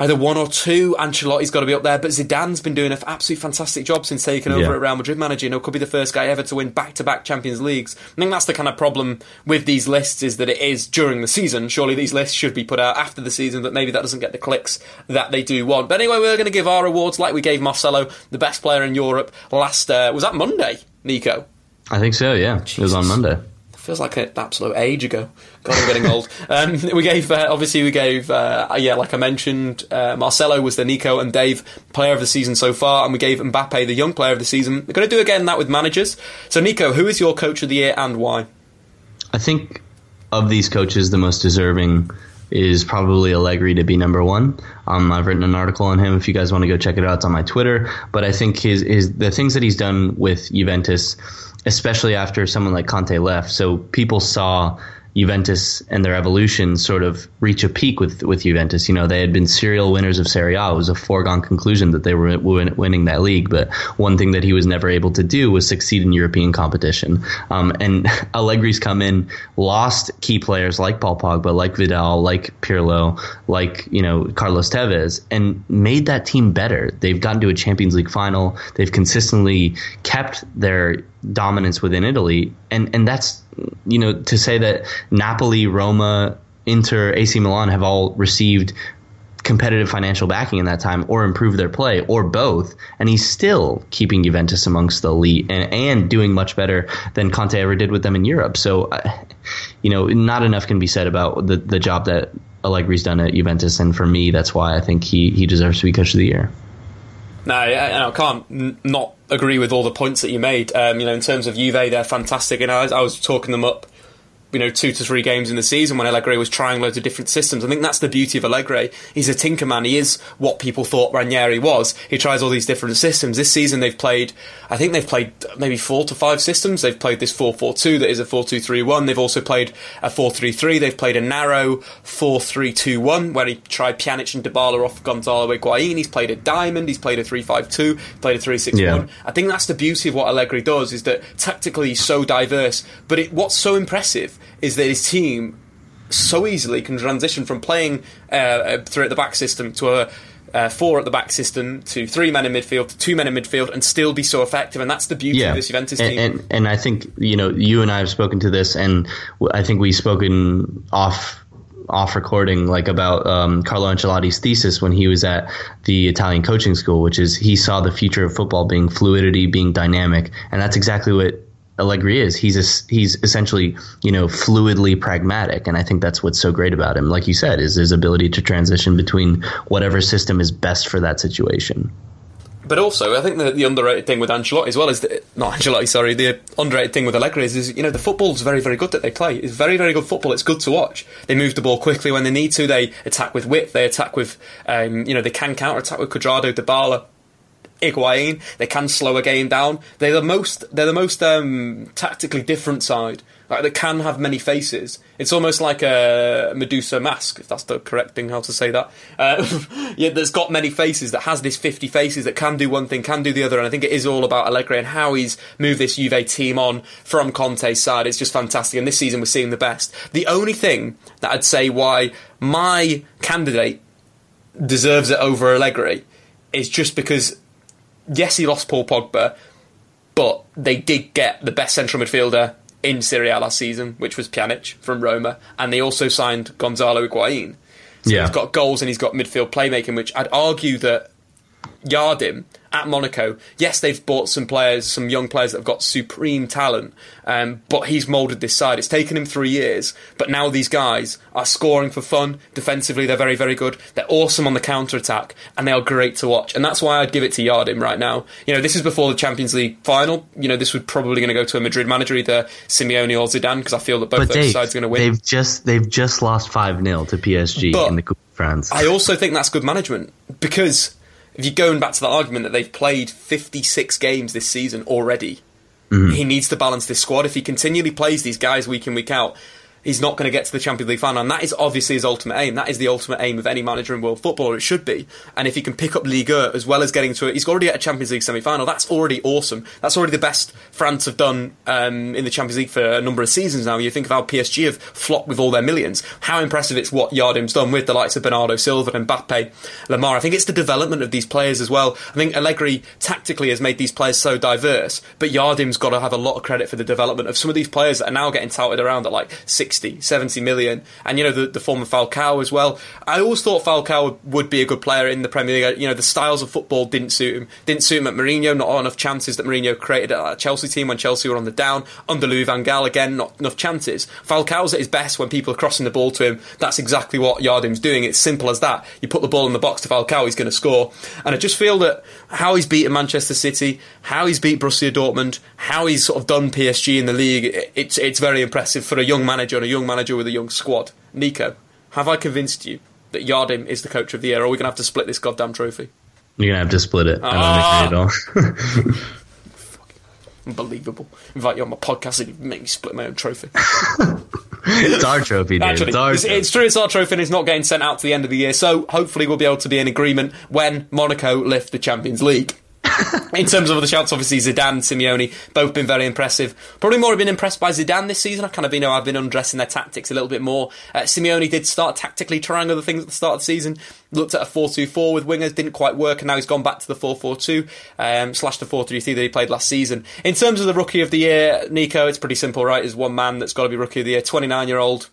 Either one or two. Ancelotti's got to be up there, but Zidane's been doing an absolutely fantastic job since taking over Yeah. at Real Madrid manager. You know, could be the first guy ever to win back-to-back Champions Leagues. I think that's the kind of problem with these lists is that it is during the season. Surely these lists should be put out after the season, but maybe that doesn't get the clicks that they do want. But anyway, we're going to give our awards like we gave Marcelo, the best player in Europe, last uh, was that Monday, Nico. I think so. Yeah, it was on Monday. Feels like an absolute age ago. God, I'm getting old. Um, we gave, uh, obviously, we gave, uh, yeah, like I mentioned, uh, Marcelo was the Nico and Dave player of the season so far, and we gave Mbappe the young player of the season. We're going to do again that with managers. So, Nico, who is your coach of the year and why? I think of these coaches, the most deserving is probably Allegri to be number one. Um, I've written an article on him. If you guys want to go check it out, it's on my Twitter. But I think his his the things that he's done with Juventus, especially after someone like Conte left, so people saw Juventus and their evolution sort of reach a peak with with Juventus. You know, they had been serial winners of Serie A. It was a foregone conclusion that they were win- winning that league. But one thing that he was never able to do was succeed in European competition. Um, and Allegri's come in, lost key players like Paul Pogba, like Vidal, like Pirlo, like you know Carlos Tevez, and made that team better. They've gotten to a Champions League final. They've consistently kept their dominance within Italy, and and that's you know to say that Napoli, Roma, Inter, AC Milan have all received competitive financial backing in that time or improved their play or both and he's still keeping Juventus amongst the elite and, and doing much better than Conte ever did with them in Europe. So uh, you know not enough can be said about the, the job that Allegri's done at Juventus and for me that's why I think he, he deserves to be coach of the year. No, I, I can't n- not agree with all the points that you made. Um, you know, in terms of Juve, they're fantastic, and I, I was talking them up. You know, two to three games in the season when Allegri was trying loads of different systems. I think that's the beauty of Allegri. He's a tinker man. He is what people thought Ranieri was. He tries all these different systems. This season they've played, I think they've played maybe four to five systems. They've played this 4-4-2 that is a 4-2-3-1. They've also played a 4-3-3. They've played a narrow 4-3-2-1 where he tried Pjanic and Dybala off Gonzalo Higuain. He's played a diamond. He's played a 3-5-2. Played a 3-6-1. Yeah. I think that's the beauty of what Allegri does is that tactically he's so diverse. But it, what's so impressive is that his team so easily can transition from playing uh, three at the back system to a uh, four at the back system to three men in midfield to two men in midfield and still be so effective. And that's the beauty of this Juventus and, team. And, and I think you know you and I have spoken to this, and I think we've spoken off off recording like about um, Carlo Ancelotti's thesis when he was at the Italian coaching school, which is he saw the future of football being fluidity, being dynamic, and that's exactly what. Allegri is he's a, he's essentially you know fluidly pragmatic and I think that's what's so great about him like you said is his ability to transition between whatever system is best for that situation But also, I think the, the underrated thing with Ancelotti as well is that, not Ancelotti, sorry, the underrated thing with Allegri is, is, you know, the football's very, very good that they play. It's very, very good football. It's good to watch. They move the ball quickly when they need to. They attack with width. They attack with, um, you know, they can counter attack with Cuadrado, Dybala, Higuain. They can slow a game down. They're the most, they're the most um, tactically different side. Like they can have many faces. It's almost like a Medusa mask, if that's the correct thing how to say that. Uh, yeah, that's got many faces. That has this fifty faces that can do one thing, can do the other. And I think it is all about Allegri and how he's moved this Juve team on from Conte's side. It's just fantastic. And this season we're seeing the best. The only thing that I'd say why my candidate deserves it over Allegri is just because yes, he lost Paul Pogba, but they did get the best central midfielder in Serie A last season, which was Pjanic from Roma, and they also signed Gonzalo Higuain. So Yeah. he's got goals and he's got midfield playmaking, which I'd argue that Jardim at Monaco, yes, they've bought some players, some young players that have got supreme talent, um, but he's moulded this side. It's taken him three years, but now these guys are scoring for fun. Defensively, they're very, very good. They're awesome on the counter attack, and they are great to watch. And that's why I'd give it to Jardim right now. You know, this is before the Champions League final. You know, this would probably going to go to a Madrid manager, either Simeone or Zidane, because I feel that both those Dave, sides are going to win. they've just they've just lost five 0 to PSG But in the Coupe de France. I also think that's good management because if you're going back to the argument that they've played 56 games this season already, Mm-hmm. he needs to balance this squad. If he continually plays these guys week in week out, he's not going to get to the Champions League final. And that is obviously his ultimate aim. That is the ultimate aim of any manager in world football, or it should be. And if he can pick up Liga as well as getting to it, he's already at a Champions League semi final. That's already awesome. That's already the best France have done um, in the Champions League for a number of seasons now. You think of how PSG have flopped with all their millions. How impressive it's what Jardim's done with the likes of Bernardo Silva and Mbappe, Lemar. I think it's the development of these players as well. I think Allegri tactically has made these players so diverse, but Jardim's got to have a lot of credit for the development of some of these players that are now getting touted around at like 60, 70 million. And, you know, the, the former Falcao as well. I always thought Falcao would be a good player in the Premier League. You know, the styles of football didn't suit him. Didn't suit him at Mourinho, not enough chances that Mourinho created at Chelsea team when Chelsea were on the down. Under Louis van Gaal, again, not enough chances. Falcao's at his best when people are crossing the ball to him. That's exactly what Jardim's doing. It's simple as that. You put the ball in the box to Falcao, he's going to score. And I just feel that how he's beaten Manchester City, how he's beat Borussia Dortmund, how he's sort of done PSG in the league, it's it's very impressive for a young manager and a young manager with a young squad. Nico, have I convinced you that Jardim is the coach of the year, or are we going to have to split this goddamn trophy? You're gonna have to split it. I don't ah! at all. Unbelievable. Invite you on my podcast and you make me split my own trophy. it's our trophy, dude. Actually, it's, our it's, it's, true, it's our trophy and it's not getting sent out to the end of the year. So hopefully we'll be able to be in agreement when Monaco lift the Champions League. In terms of other shouts, obviously Zidane, and Simeone, both been very impressive. Probably more have been impressed by Zidane this season. I kind of, you know, I've been undressing their tactics a little bit more. Uh, Simeone did start tactically trying other things at the start of the season. Looked at a 4-2-4 with wingers, didn't quite work, and now he's gone back to the 4-4-2 um, slash the 4-3-3 that he played last season. In terms of the rookie of the year, Nico, it's pretty simple, right? There's one man that's got to be rookie of the year, 29 year old.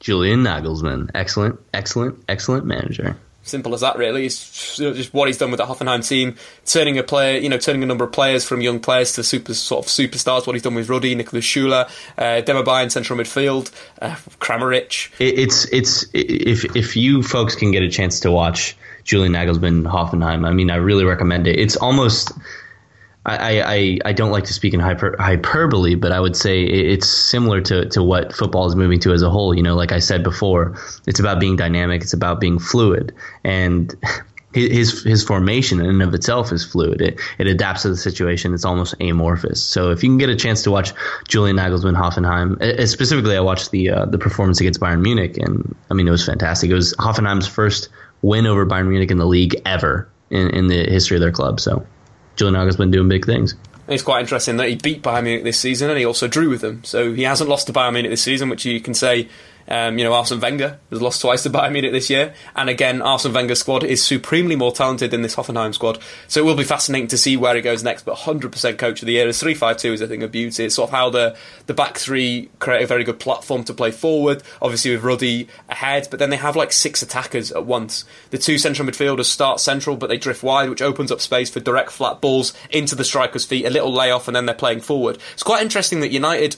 Julian Nagelsmann, excellent, excellent, excellent manager. Simple as that, really. It's just what he's done with the Hoffenheim team, turning a player, you know, turning a number of players from young players to super sort of superstars. What he's done with Rudi, Niklas Süle, uh, Demirbay in central midfield, uh, Kramaric. It's it's if if you folks can get a chance to watch Julian Nagelsmann Hoffenheim, I mean, I really recommend it. It's almost I, I, I don't like to speak in hyper, hyperbole, but I would say it's similar to, to what football is moving to as a whole. You know, like I said before, it's about being dynamic, it's about being fluid, and his his formation in and of itself is fluid. It it adapts to the situation. It's almost amorphous. So if you can get a chance to watch Julian Nagelsmann Hoffenheim, specifically, I watched the uh, the performance against Bayern Munich, and I mean it was fantastic. It was Hoffenheim's first win over Bayern Munich in the league ever in, in the history of their club. So Julian been doing big things. It's quite interesting that he beat Bayern Munich this season and he also drew with them. So he hasn't lost to Bayern Munich this season, which you can say um, you know, Arsene Wenger has lost twice to Bayern Munich this year, and again, Arsene Wenger's squad is supremely more talented than this Hoffenheim squad. So it will be fascinating to see where he goes next. But 100% coach of the year is 3-5-2 is a thing of beauty. It's sort of how the the back three create a very good platform to play forward. Obviously with Rudi ahead, but then they have like six attackers at once. The two central midfielders start central, but they drift wide, which opens up space for direct flat balls into the striker's feet, a little layoff, and then they're playing forward. It's quite interesting that United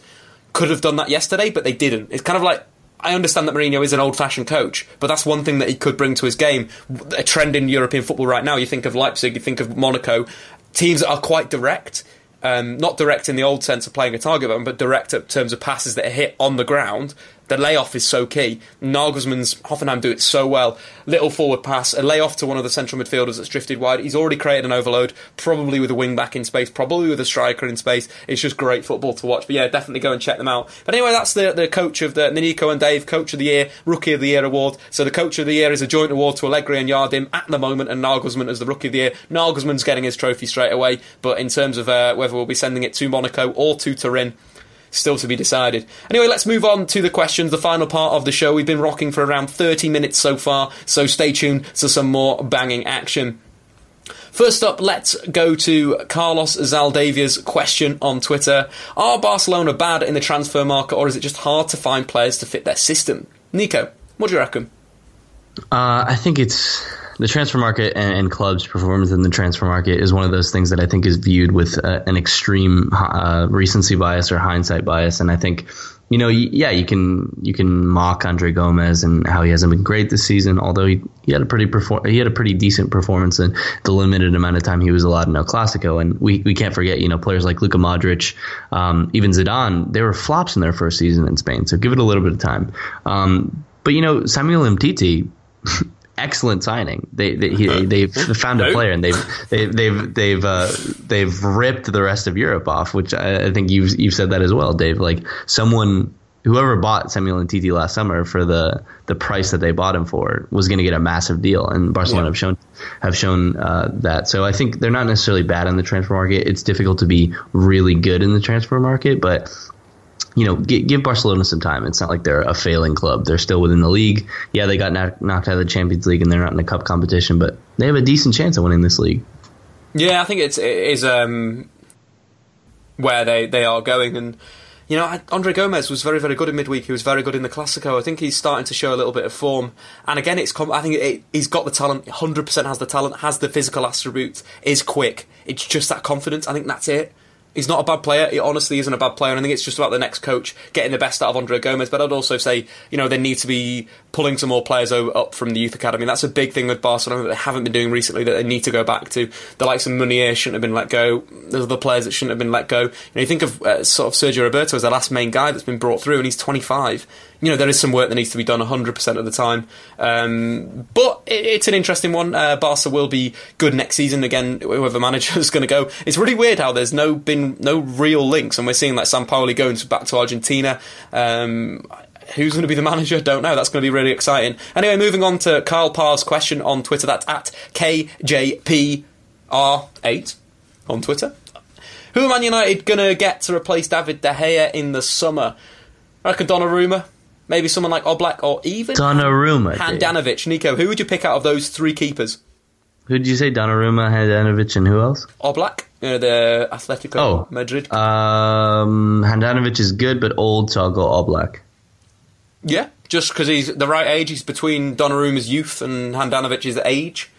could have done that yesterday, but they didn't. It's kind of like I understand that Mourinho is an old-fashioned coach, but that's one thing that he could bring to his game. A trend in European football right now. You think of Leipzig, you think of Monaco, teams that are quite direct. Um, not direct in the old sense of playing a target but direct in terms of passes that are hit on the ground the layoff is so key. Nagelsmann's Hoffenheim do it so well. Little forward pass, a layoff to one of the central midfielders that's drifted wide. He's already created an overload, probably with a wing back in space, probably with a striker in space. It's just great football to watch. But yeah, definitely go and check them out. But anyway, that's the, the coach of the, the and Dave Coach of the Year, Rookie of the Year award. So the Coach of the Year is a joint award to Allegri and Jardim at the moment, and Nagelsmann as the Rookie of the Year. Nagelsmann's getting his trophy straight away, but in terms of uh, whether we'll be sending it to Monaco or to Turin, still to be decided. Anyway, let's move on to the questions, the final part of the show. We've been rocking for around 30 minutes so far, so stay tuned to some more banging action. First up, let's go to Carlos Zaldavia's question on Twitter. Are Barcelona bad in the transfer market, or is it just hard to find players to fit their system? Nico, what do you reckon? Uh, I think it's the transfer market and, and, clubs' performance in the transfer market is one of those things that I think is viewed with uh, an extreme uh, recency bias or hindsight bias. And I think, you know, yeah, you can you can mock Andre Gomes and how he hasn't been great this season, although he, he had a pretty perform he had a pretty decent performance in the limited amount of time he was allowed in El Clasico. And we, we can't forget, you know, players like Luka Modric, um, even Zidane, they were flops in their first season in Spain. So give it a little bit of time. Um, but you know, Samuel Umtiti. excellent signing. They they he, they've found a player and they've they've they've they've uh, they've ripped the rest of Europe off. Which I, I, think you've you've said that as well, Dave. Like someone whoever bought Samuel Umtiti last summer for the the price that they bought him for was going to get a massive deal, and Barcelona Yeah. have shown have shown uh, that. So I think they're not necessarily bad in the transfer market. It's difficult to be really good in the transfer market, but you know, gi- give Barcelona some time. It's not like they're a failing club. They're still within the league. Yeah, they got knock- knocked out of the Champions League and they're not in the cup competition, but they have a decent chance of winning this league. Yeah, I think it's it is um, where they, they are going, and you know, Andre Gomes was very very good in midweek. He was very good in the Clasico. I think he's starting to show a little bit of form, and again, it's I think it, he's got the talent. Hundred percent has the talent, has the physical attributes, is quick. It's just that confidence. I think that's it. He's not a bad player. He honestly isn't a bad player. And I think it's just about the next coach getting the best out of Andre Gomes. But I'd also say, you know, they need to be pulling some more players up from the youth academy. That's a big thing with Barcelona that they haven't been doing recently that they need to go back to. The likes of Munir shouldn't have been let go. There's other players that shouldn't have been let go. You know, you think of uh, sort of Sergio Roberto as the last main guy that's been brought through, and he's 25. You know, there is some work that needs to be done 100% of the time. Um, but it, it's an interesting one. Uh, Barca will be good next season again, whoever manager is going to go. It's really weird how there's no been no real links, and we're seeing like Sampaoli going back to Argentina. Um, Who's going to be the manager? Don't know. That's going to be really exciting. Anyway, moving on to Kyle Parr's question on Twitter. That's at KJPR8 on Twitter. Who are Man United going to get to replace David De Gea in the summer? I reckon Donnarumma. Maybe someone like Oblak or even Donnarumma. Handanovic. Nico, who would you pick out of those three keepers? Who did you say? Donnarumma, Handanovic, and who else? Oblak, you know, the Atletico Oh. Madrid. Um, Handanovic is good, but old, so I'll go Oblak. yeah, just because he's the right age. He's between Donnarumma's youth and Handanovic's age.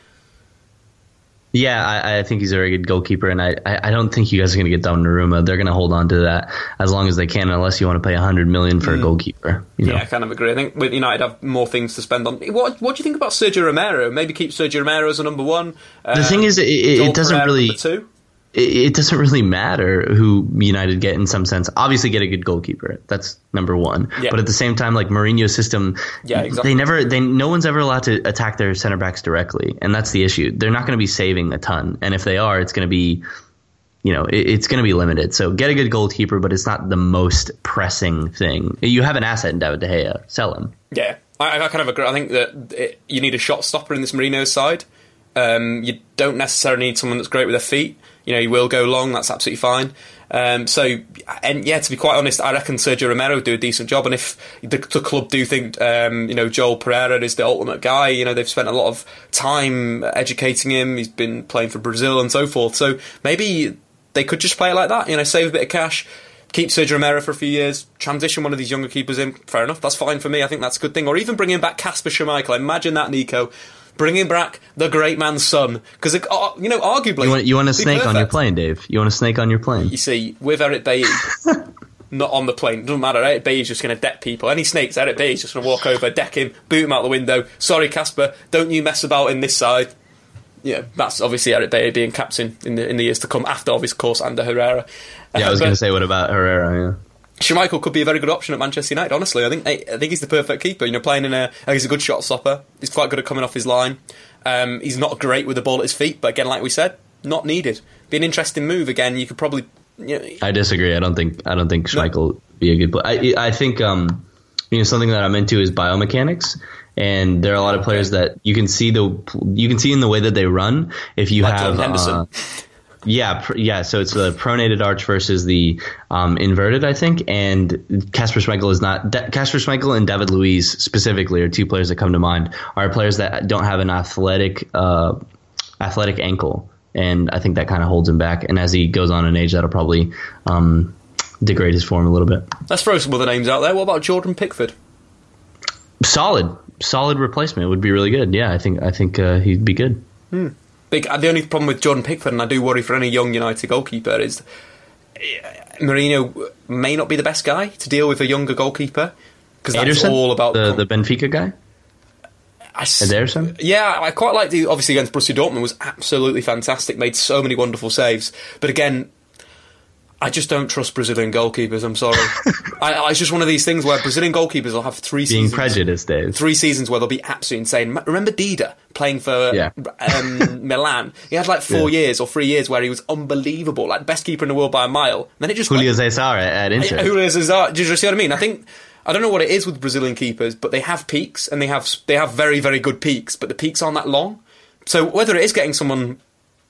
Yeah, I, I think he's a very good goalkeeper, and I, I, don't think you guys are going to get Donnarumma. They're going to hold on to that as long as they can, unless you want to pay 100 million for a mm. goalkeeper. You know? Yeah, I kind of agree. I think with United have more things to spend on. What What do you think about Sergio Romero? Maybe keep Sergio Romero as a number one. The thing um, is, it- it- it doesn't really- two. It, it doesn't really matter who United get in some sense. Obviously, get a good goalkeeper. That's number one. Yeah. But at the same time, like Mourinho's system, Yeah, exactly. they never, they no one's ever allowed to attack their center backs directly, and that's the issue. They're not going to be saving a ton, and if they are, it's going to be, you know, it, it's going to be limited. So get a good goalkeeper, but it's not the most pressing thing. You have an asset in David De Gea, sell him. Yeah, I, I kind of agree. I think that it, you need a shot stopper in this Mourinho side. Um, you don't necessarily need someone that's great with their feet. You know, you will go long. That's absolutely fine. Um, so, and yeah, to be quite honest, I reckon Sergio Romero do a decent job. And if the, the club do think, um, you know, Joel Pereira is the ultimate guy, you know, they've spent a lot of time educating him. He's been playing for Brazil and so forth. So maybe they could just play it like that. You know, save a bit of cash, keep Sergio Romero for a few years, transition one of these younger keepers in. Fair enough. That's fine for me. I think that's a good thing. Or even bring bringing back Kasper Schmeichel. Imagine that, Nico. Bringing back the great man's son. Because, you know, arguably. You want, you want a snake on your plane, Dave? You want a snake on your plane? You see, with Eric Bailly, not on the plane, doesn't matter. Eric Bailly's just going to deck people. Any snakes, Eric Bailly's just going to walk over, deck him, boot him out the window. Sorry, Casper, don't you mess about in this side. Yeah, that's obviously Eric Bailly being captain in the in the years to come after, of course, Ander Herrera. Yeah, I was Uh, going to say, what about Herrera? Yeah. Schmeichel could be a very good option at Manchester United. Honestly, I think I, think he's the perfect keeper. You know, playing in a he's a good shot stopper. He's quite good at coming off his line. Um, he's not great with the ball at his feet, but again, like we said, not needed. Be an interesting move. Again, you could probably. You know, I disagree. I don't think I don't think Schmeichel would be a good player. I I think um you know something that I'm into is biomechanics, and there are a lot of players that you can see the you can see in the way that they run if you Like have uh, yeah pr- yeah so it's the pronated arch versus the um, inverted I think and Kasper Schmeichel is not De- Kasper Schmeichel and David Luiz specifically are two players that come to mind are players that don't have an athletic uh, athletic ankle and I think that kind of holds him back and as he goes on in age that'll probably um, degrade his form a little bit. let's throw some other names out there. What about Jordan Pickford? Solid, solid replacement would be really good. Yeah, I think I think uh, he'd be good. Big. The only problem with Jordan Pickford, and I do worry for any young United goalkeeper, is uh, Mourinho may not be the best guy to deal with a younger goalkeeper because that's Ederson, all about the the Benfica guy. I Ederson? Yeah, I quite liked the obviously against Borussia Dortmund was absolutely fantastic. Made so many wonderful saves, but again, I just don't trust Brazilian goalkeepers. I'm sorry. I, I, it's just one of these things where Brazilian goalkeepers will have three Being seasons, prejudiced, Dave. three seasons where they'll be absolutely insane. Remember Dida playing for Yeah. um, Milan? He had like four Yeah. years or three years where he was unbelievable, like best keeper in the world by a mile. And then it just Julio went- Cesar at, at Inter. yeah, Julio Cesar. Do you see what I mean? I think I don't know what it is with Brazilian keepers, but they have peaks and they have they have very very good peaks, but the peaks aren't that long. So whether it is getting someone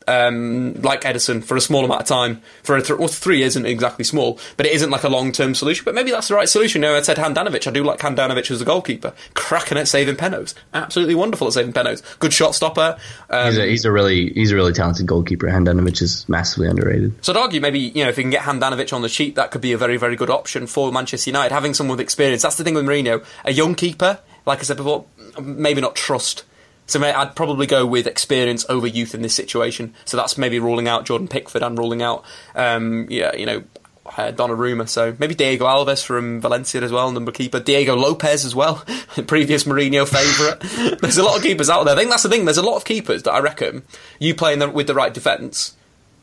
um, like Ederson for a small amount of time for a th- well, three isn't exactly small, but it isn't like a long term solution. But maybe that's the right solution. You I said Handanovic. I do like Handanovic as a goalkeeper, cracking at saving penos, absolutely wonderful at saving penos. Good shot stopper. Um, he's, a, he's a really he's a really talented goalkeeper. Handanovic is massively underrated. So I'd argue maybe you know if you can get Handanovic on the sheet, that could be a very very good option for Manchester United. Having someone with experience. That's the thing with Mourinho. A young keeper, like I said before, maybe not trust so I'd probably go with experience over youth in this situation. So that's maybe ruling out Jordan Pickford and ruling out, um, yeah, you know, uh, Donnarumma. So maybe Diego Alves from Valencia as well, number keeper. Diego Lopez as well, previous Mourinho favourite. there's a lot of keepers out there. I think that's the thing. There's a lot of keepers that I reckon you playing the, with the right defence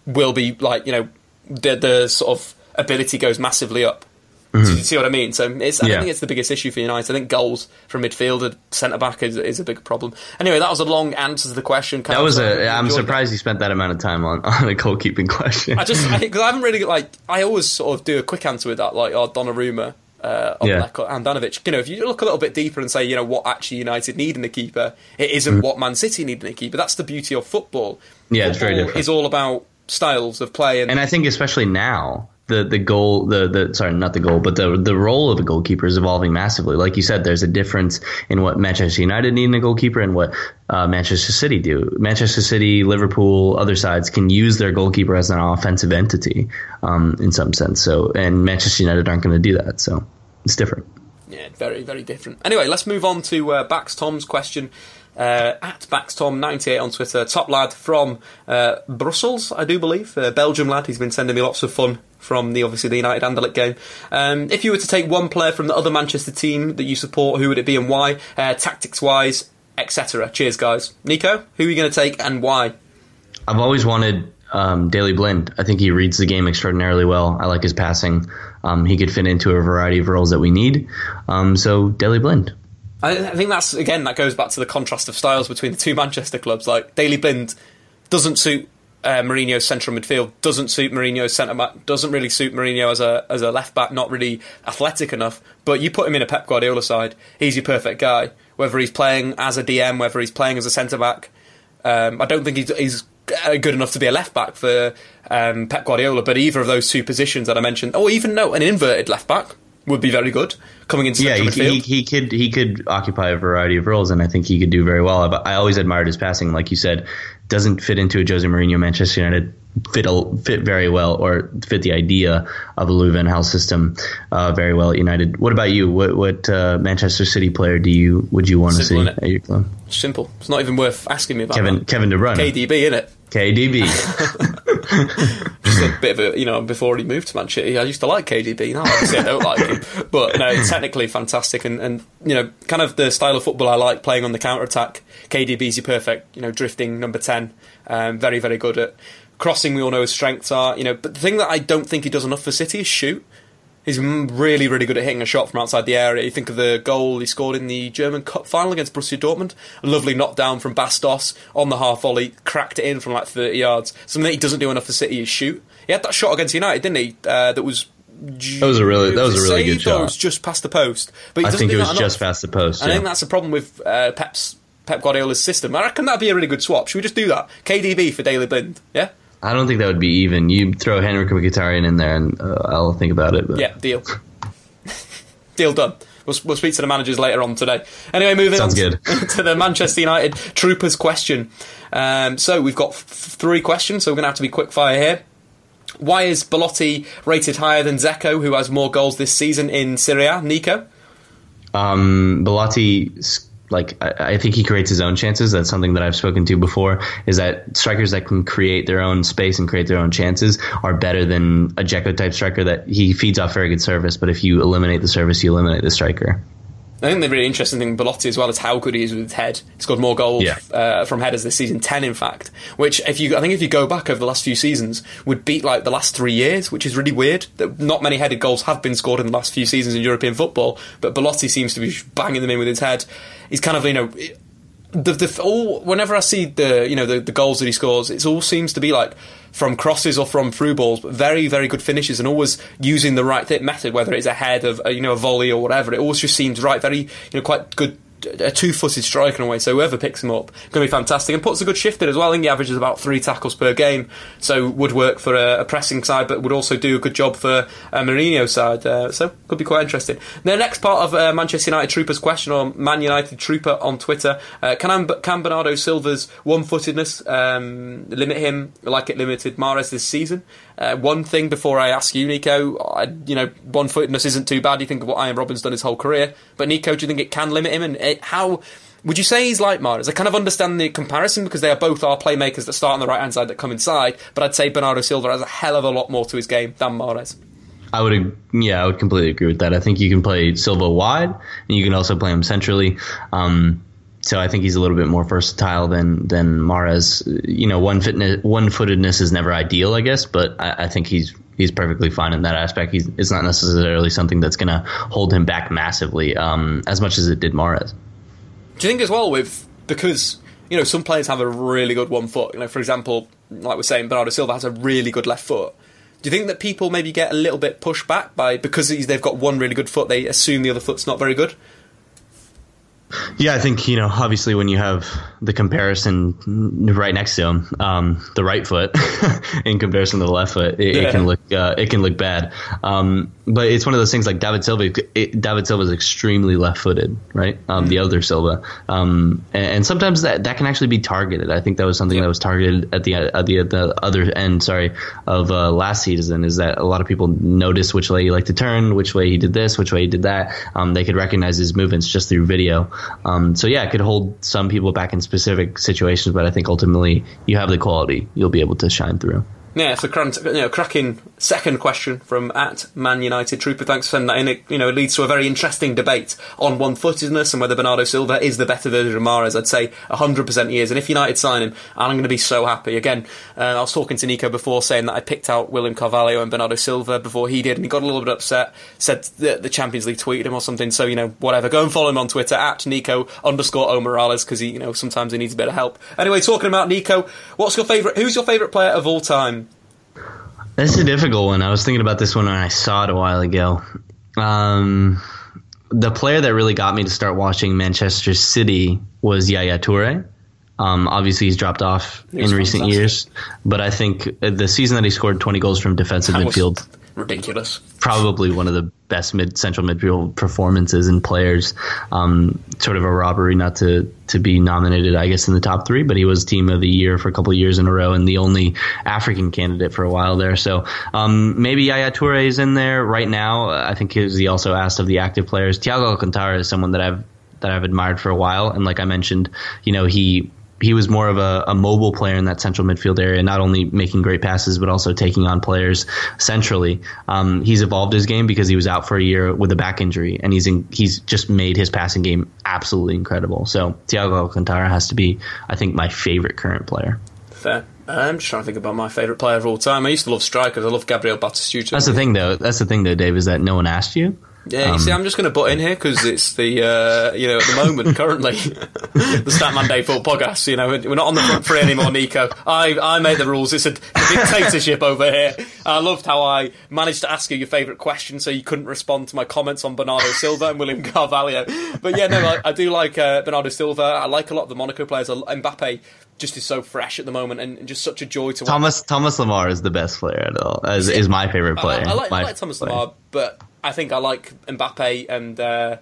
will be like you know the the sort of ability goes massively up. Mm-hmm. Do you see what I mean? So it's, I yeah. think it's the biggest issue for United. I think goals from midfield, centre back is, is a big problem. Anyway, that was a long answer to the question. Can that was a. I'm surprised you spent that amount of time on, on a goalkeeping question. I just because I, I, haven't really like I always sort of do a quick answer with that, like oh Donnarumma. Uh, yeah. Handanovic. You know, if you look a little bit deeper and say, you know, what actually United need in a keeper, it isn't mm. what Man City need in a keeper. That's the beauty of football. Yeah, football it's very different. It's all about styles of play, and, and I think especially now the the goal the the sorry not the goal but the the role of a goalkeeper is evolving massively. Like you said, there's a difference in what Manchester United need in a goalkeeper and what uh, Manchester City do. Manchester City, Liverpool, other sides can use their goalkeeper as an offensive entity um, in some sense. So and Manchester United aren't going to do that. So it's different. Yeah, very very different. Anyway, let's move on to uh, Bax Tom's question. Uh, at Baxtom98 on Twitter, top lad from uh, Brussels, I do believe, uh, Belgium lad. He's been sending me lots of fun from the obviously the United Anderlecht game. Um, if you were to take one player from the other Manchester team that you support, who would it be and why? Uh, tactics wise, etc. Cheers, guys. Nico, who are you going to take and why? I've always wanted um, Daley Blind. I think he reads the game extraordinarily well. I like his passing. Um, he could fit into a variety of roles that we need. Um, so Daley Blind. I, I think that's again that goes back to the contrast of styles between the two Manchester clubs. Like Daley Blind doesn't suit uh, Mourinho's central midfield doesn't suit Mourinho's centre back, doesn't really suit Mourinho as a as a left back, not really athletic enough. But you put him in a Pep Guardiola side, he's your perfect guy. Whether he's playing as a DM, whether he's playing as a centre back, um, I don't think he's, he's good enough to be a left back for um, Pep Guardiola. But either of those two positions that I mentioned, or even no, an inverted left back would be very good coming into yeah, he, he, he, could he could occupy a variety of roles, and I think he could do very well. I always admired his passing, like you said doesn't fit into a Jose Mourinho Manchester United fit fit very well or fit the idea of a Louis van Gaal system uh, very well at United. What about you? What what uh, Manchester City player do you would you want to see at your club? Simple. It's not even worth asking me about. Kevin that. Kevin De Bruyne. KDB in it. KDB. Just a bit of a, you know, before he moved to Manchester, I used to like KDB. Now, obviously, I don't like him. But no, it's technically fantastic. And, and, you know, kind of the style of football I like playing on the counter attack. KDB's your perfect, you know, drifting number 10. Um, very, very good at crossing. We all know his strengths are, you know, but the thing that I don't think he does enough for City is shoot. He's really, really good at hitting a shot from outside the area. You think of the goal he scored in the German Cup final against Borussia Dortmund. A lovely knockdown from Bas Dost on the half volley, cracked it in from like 30 yards. Something that he doesn't do enough for City is shoot. He had that shot against United, didn't he? Uh, that was that was a really that was a really good shot. It was just past the post, but I think it was just past the post. Yeah. I think that's the problem with uh, Pep's Pep Guardiola's system. I reckon that'd be a really good swap. Should we just do that? KDB for Daley Blind, yeah. I don't think that would be even. You throw Henrikh Mkhitaryan in there, and uh, I'll think about it. But. Yeah, deal. deal done. We'll, we'll speak to the managers later on today. Anyway, moving Sounds on good. to the Manchester United Troopers question. Um, so we've got f- three questions, so we're going to have to be quick fire here. Why is Belotti rated higher than Dzeko, who has more goals this season in Serie A? Nico? Um, Belotti like I, I, think he creates his own chances. That's something that I've spoken to before. Is that strikers that can create their own space and create their own chances are better than a Dzeko type striker that he feeds off very good service. But if you eliminate the service, you eliminate the striker. I think the really interesting thing Belotti as well is how good he is with his head. He's scored more goals yeah. uh, from headers this season, ten in fact. Which, if you, I think, if you go back over the last few seasons, would beat like the last three years, which is really weird. That not many headed goals have been scored in the last few seasons in European football, but Belotti seems to be banging them in with his head. He's kind of, you know, the, the all whenever I see the you know the, the goals that he scores, it all seems to be like from crosses or from through balls, but very very good finishes and always using the right method, whether it's a head of uh, you know a volley or whatever. It always just seems right, very you know quite good a two-footed striker in a way. So whoever picks him up going to be fantastic and puts a good shift in as well. I think he averages about three tackles per game, so would work for a, a pressing side, but would also do a good job for a Mourinho side. Uh, so could be quite interesting. The next part of uh, Manchester United Troopers question or Man United Trooper on Twitter: uh, Can can Bernardo Silva's one-footedness um, limit him like it limited Mahrez this season? Uh, one thing before I ask you, Nico, I, you know, one footedness isn't too bad. You think of what Arjen Robben's done his whole career, but Nico, do you think it can limit him? And it, how would you say he's like Mahrez? I kind of understand the comparison because they are both our playmakers that start on the right hand side that come inside, but I'd say Bernardo Silva has a hell of a lot more to his game than Mahrez. I would, yeah, I would completely agree with that. I think you can play Silva wide, and you can also play him centrally. Um, so I think he's a little bit more versatile than than Mahrez. You know, one fitness, one footedness is never ideal, I guess, but I, I think he's he's perfectly fine in that aspect. He's it's not necessarily something that's going to hold him back massively, um, as much as it did Mahrez. Do you think as well with because you know some players have a really good one foot. You know, for example, like we're saying, Bernardo Silva has a really good left foot. Do you think that people maybe get a little bit pushed back by because they've got one really good foot, they assume the other foot's not very good? Yeah, I think you know. Obviously, when you have the comparison right next to him, um, the right foot in comparison to the left foot, it, yeah. it can look uh, it can look bad. Um, but it's one of those things like David Silva. It, David Silva is extremely left-footed, right? Um, mm-hmm. The other Silva, um, and, and, sometimes that, that can actually be targeted. I think that was something yeah. that was targeted at the at the, at the other end. Sorry, of uh, last season is that a lot of people noticed which way he liked to turn, which way he did this, which way he did that. Um, they could recognize his movements just through video. Um, so yeah, it could hold some people back in specific situations, but I think ultimately you have the quality, you'll be able to shine through. Yeah, it's a you know, cracking second question from at Man United Trooper. Thanks for sending that in. It, you know, it leads to a very interesting debate on one-footedness and whether Bernardo Silva is the better version of Mahrez. I'd say 100% he is. And if United sign him, I'm going to be so happy. Again, uh, I was talking to Nico before saying that I picked out William Carvalho and Bernardo Silva before he did, and he got a little bit upset. Said that the Champions League tweeted him or something. So you know, whatever. Go and follow him on Twitter at Nico underscore O Morales because he, you know, sometimes he needs a bit of help. Anyway, talking about Nico, what's your favourite? Who's your favourite player of all time? That's a difficult one. I was thinking about this one when I saw it a while ago. Um, the player that really got me to start watching Manchester City was Yaya Toure. Um, obviously, he's dropped off in fantastic. recent years, but I think the season that he scored 20 goals from defensive that midfield ridiculous. Probably one of the best mid central midfield performances in players. Um, sort of a robbery not to to be nominated, I guess, in the top three. But he was team of the year for a couple of years in a row, and the only African candidate for a while there. So um, maybe Yaya Toure is in there right now. I think he also asked of the active players. Thiago Alcantara is someone that I've that I've admired for a while, and like I mentioned, you know, he he was more of a, a, mobile player in that central midfield area, not only making great passes but also taking on players centrally. Um, he's evolved his game because he was out for a year with a back injury, and he's in, he's just made his passing game absolutely incredible. So Thiago Alcantara has to be, I think, my favorite current player. Fair. I'm just trying to think about my favourite player of all time. I used to love strikers. I love Gabriel Batistuta. That's the thing, though. That's the thing, though, Dave, is that no one asked you. Yeah, you um, see, I'm just going to butt in here because it's the uh, you know at the moment currently the Statman Dave Football podcast. You know, we're not on the front three anymore, Nico. I I made the rules. It's a dictatorship over here. I loved how I managed to ask you your favourite question, so you couldn't respond to my comments on Bernardo Silva and William Carvalho. But yeah, no, I, I do like uh, Bernardo Silva. I like a lot of the Monaco players. Mbappe just is so fresh at the moment and just such a joy to watch. Thomas Thomas Lemar is the best player at all. Is, is my favorite player. I, I like, I like Thomas player. Lemar, but I think I like Mbappe and uh,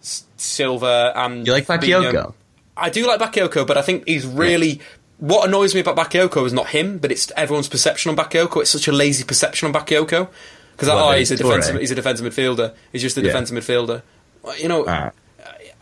Silva and. You like Bakayoko? I do like Bakayoko, but I think he's really. Yeah. What annoys me about Bakayoko is not him, but it's everyone's perception on Bakayoko. It's such a lazy perception on Bakayoko because oh, he's a defensive, he's a defensive midfielder. He's just a yeah. defensive midfielder. You know, uh.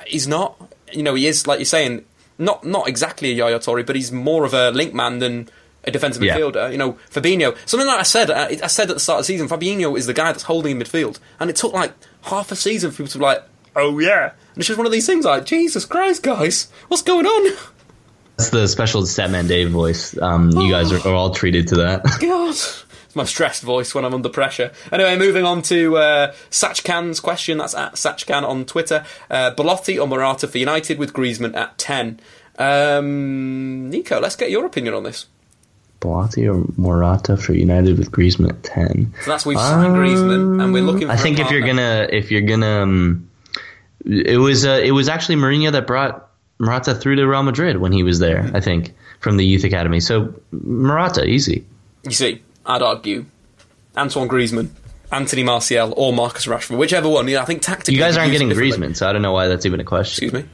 he's not. You know, he is like you're saying, not not exactly a Yaya Toure, but he's more of a link man than a defensive yeah. midfielder. You know, Fabinho. Something that I said, uh, I said at the start of the season, Fabinho is the guy that's holding in midfield, and it took like half a season for people to be like, "Oh yeah," and it's just one of these things like, "Jesus Christ, guys, what's going on?" That's the special Statman Dave voice. Um, oh. You guys are, are, all treated to that. God, my stressed voice when I'm under pressure. Anyway, moving on to uh, Sachkan's question. That's at Sachkan on Twitter. Uh, Belotti or Morata for United with Griezmann at 10. Um, Nico, let's get your opinion on this. Belotti or Morata for United with Griezmann at ten. So that's we've signed Griezmann and we're looking. For I think if you're gonna if you're gonna um, it was uh, it was actually Mourinho that brought Morata through to Real Madrid when he was there. I think from the youth academy. So Morata, easy. You see, I'd argue Antoine Griezmann, Anthony Martial, or Marcus Rashford, whichever one. Yeah, I think tactically. You guys aren't getting. Griezmann, so I don't know why that's even a question. Excuse me.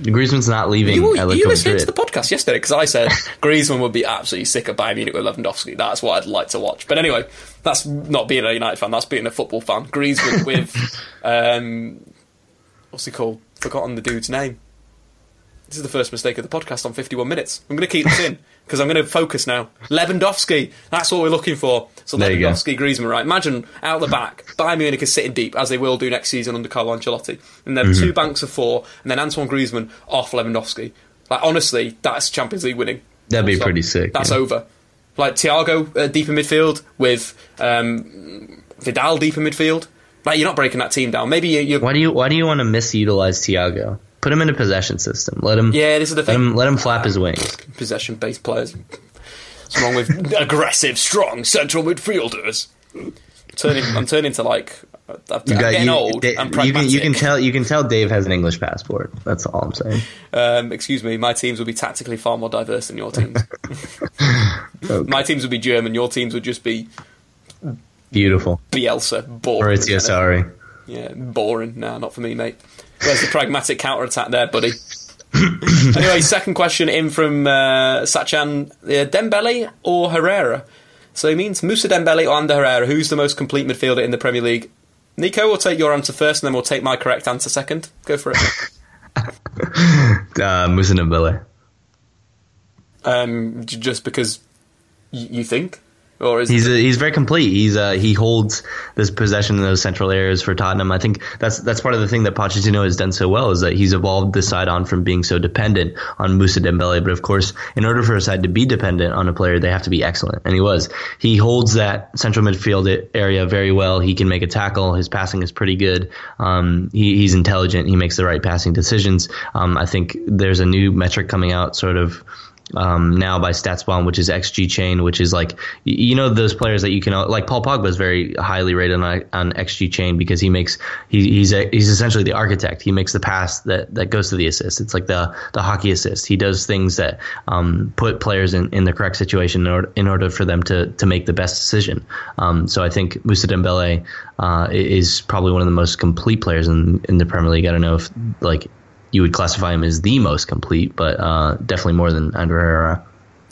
Griezmann's not leaving You, Atletico you listened to the podcast yesterday because I said Griezmann would be absolutely sick of Bayern Munich with Lewandowski. That's what I'd like to watch. But anyway, that's not being a United fan. That's being a football fan. Griezmann with um, what's he called? Forgotten the dude's name. This is the first mistake of the podcast on 51 minutes. I'm going to keep this in because I'm going to focus now. Lewandowski. That's what we're looking for. So There. Lewandowski, Griezmann, right? Imagine out the back, Bayern Munich is sitting deep as they will do next season under Carlo Ancelotti, and then Mm-hmm. two banks of four, and then Antoine Griezmann off Lewandowski. Like honestly, that's Champions League winning. That'd be So, pretty sick. That's yeah. over. Like Thiago uh, deep in midfield with um, Vidal deep in midfield. Like you're not breaking that team down. Maybe you, you Why do you Why do you want to misutilize Thiago? Put him in a possession system. Let him. Yeah, this is the Let thing. him, let him flap his wings. possession based players. What's wrong with aggressive, strong central midfielders? Turning, I'm turning to like I'm You got getting you, old Da- and you can you can tell you can tell Dave has an English passport. That's all I'm saying. Um, excuse me, my teams would be tactically far more diverse than your teams. My teams would be German. Your teams would just be Beautiful. Bielsa, boring. Maurizio Sarri. Yeah, boring. Nah, not for me, mate. Where's the pragmatic counter attack there, buddy? anyway, second question in from uh, Sachan uh, Dembele or Herrera. So he means Musa Dembele or Ander Herrera. Who's the most complete midfielder in the Premier League? Nico, we'll take your answer first, and then we'll take my correct answer second. Go for it. Uh, Musa Dembele. um, just because y- you think, or is He's a, he's very complete. He's uh, he holds this possession in those central areas for Tottenham. I think that's that's part of the thing that Pochettino has done so well is that he's evolved the side on from being so dependent on Musa Dembele. But of course, in order for a side to be dependent on a player, they have to be excellent, and he was. He holds that central midfield area very well. He can make a tackle. His passing is pretty good. Um, he, he's intelligent. He makes the right passing decisions. Um, I think there's a new metric coming out, sort of um, now by StatsBomb, which is XG Chain, which is like you know those players that you can like Paul Pogba is very highly rated on, on XG Chain because he makes he, he's a, he's essentially the architect. He makes the pass that, that goes to the assist. It's like the the hockey assist. He does things that um, put players in, in the correct situation in order, in order for them to to make the best decision. Um, so I think Musa Dembele uh, is probably one of the most complete players in in the Premier League. I don't know if like you would classify him as the most complete, but uh, definitely more than Andre Herrera.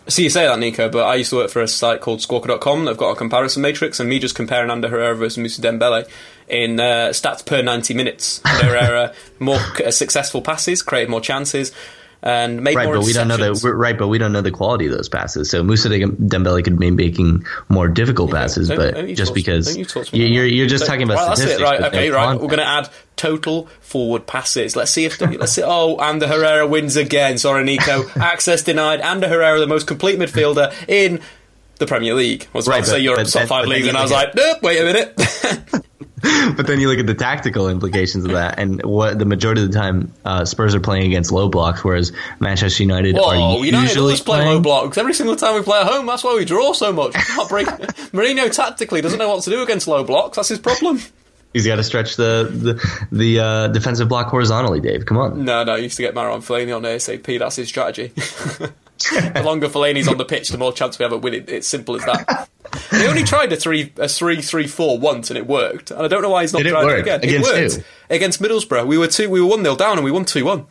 So you say that, Nico, but I used to work for a site called Squawka.com. They've got a comparison matrix, and me just comparing Ander Herrera versus Musa Dembele in uh, stats per 90 minutes. Herrera, more successful passes, created more chances, and made Right, more but we don't know the right, but we don't know the quality of those passes. So Musa Dembele could be making more difficult passes, Don't- but don't just because you talk to me you- like you're you're just talking about right, that's statistics. it, right? Okay, right. We're going to add total forward passes. Let's see if the, let's see. Oh, Ander Herrera wins again. Sorry, Nico. Access denied. Ander Herrera, the most complete midfielder in the Premier League. I was about Right, to say Europe's top five leagues, and I was like, nope. Wait a minute. but then you look at the tactical implications of that, and what the majority of the time uh, Spurs are playing against low blocks, whereas Manchester United Whoa, are United usually always play playing. low blocks. Every single time we play at home, that's why we draw so much. We can't break. Mourinho tactically doesn't know what to do against low blocks. That's his problem. He's got to stretch the the, the uh, defensive block horizontally. Dave, come on. No, no, he used to get Marouane Fellaini on ASAP. That's his strategy. the longer Fellaini's on the pitch, the more chance we have of winning. It's simple as that. They only tried a three, a three, three, four once, and it worked. And I don't know why he's not Did it it again. Against it worked who? against Middlesbrough. We were two, we were one 0 down, and we won two one.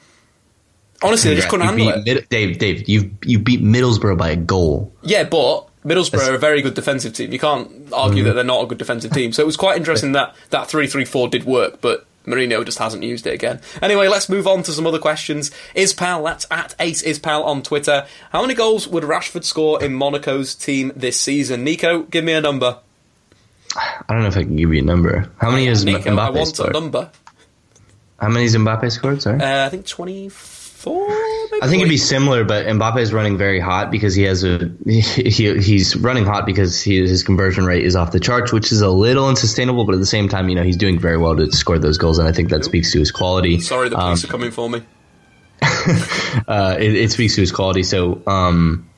Honestly, they just couldn't You handle beat it. Dave, Dave, you you beat Middlesbrough by a goal. Yeah, but Middlesbrough are a very good defensive team. You can't argue mm. that they're not a good defensive team. So it was quite interesting that that three three four did work, but Mourinho just hasn't used it again. Anyway, let's move on to some other questions. Ispal, that's at Ace Ispal on Twitter. How many goals would Rashford score in Monaco's team this season? Nico, give me a number. I don't know if I can give you a number. How many has Nico, I want scored? a number. How many has Mbappe scored? Sorry. Uh, I think 24, I think it'd be similar, but Mbappe is running very hot because he has a he, he's running hot because he, his conversion rate is off the charts, which is a little unsustainable. But at the same time, you know, he's doing very well to score those goals, and I think that speaks to his quality. Sorry, the police um, are coming for me. uh, it, it, speaks to his quality. So um,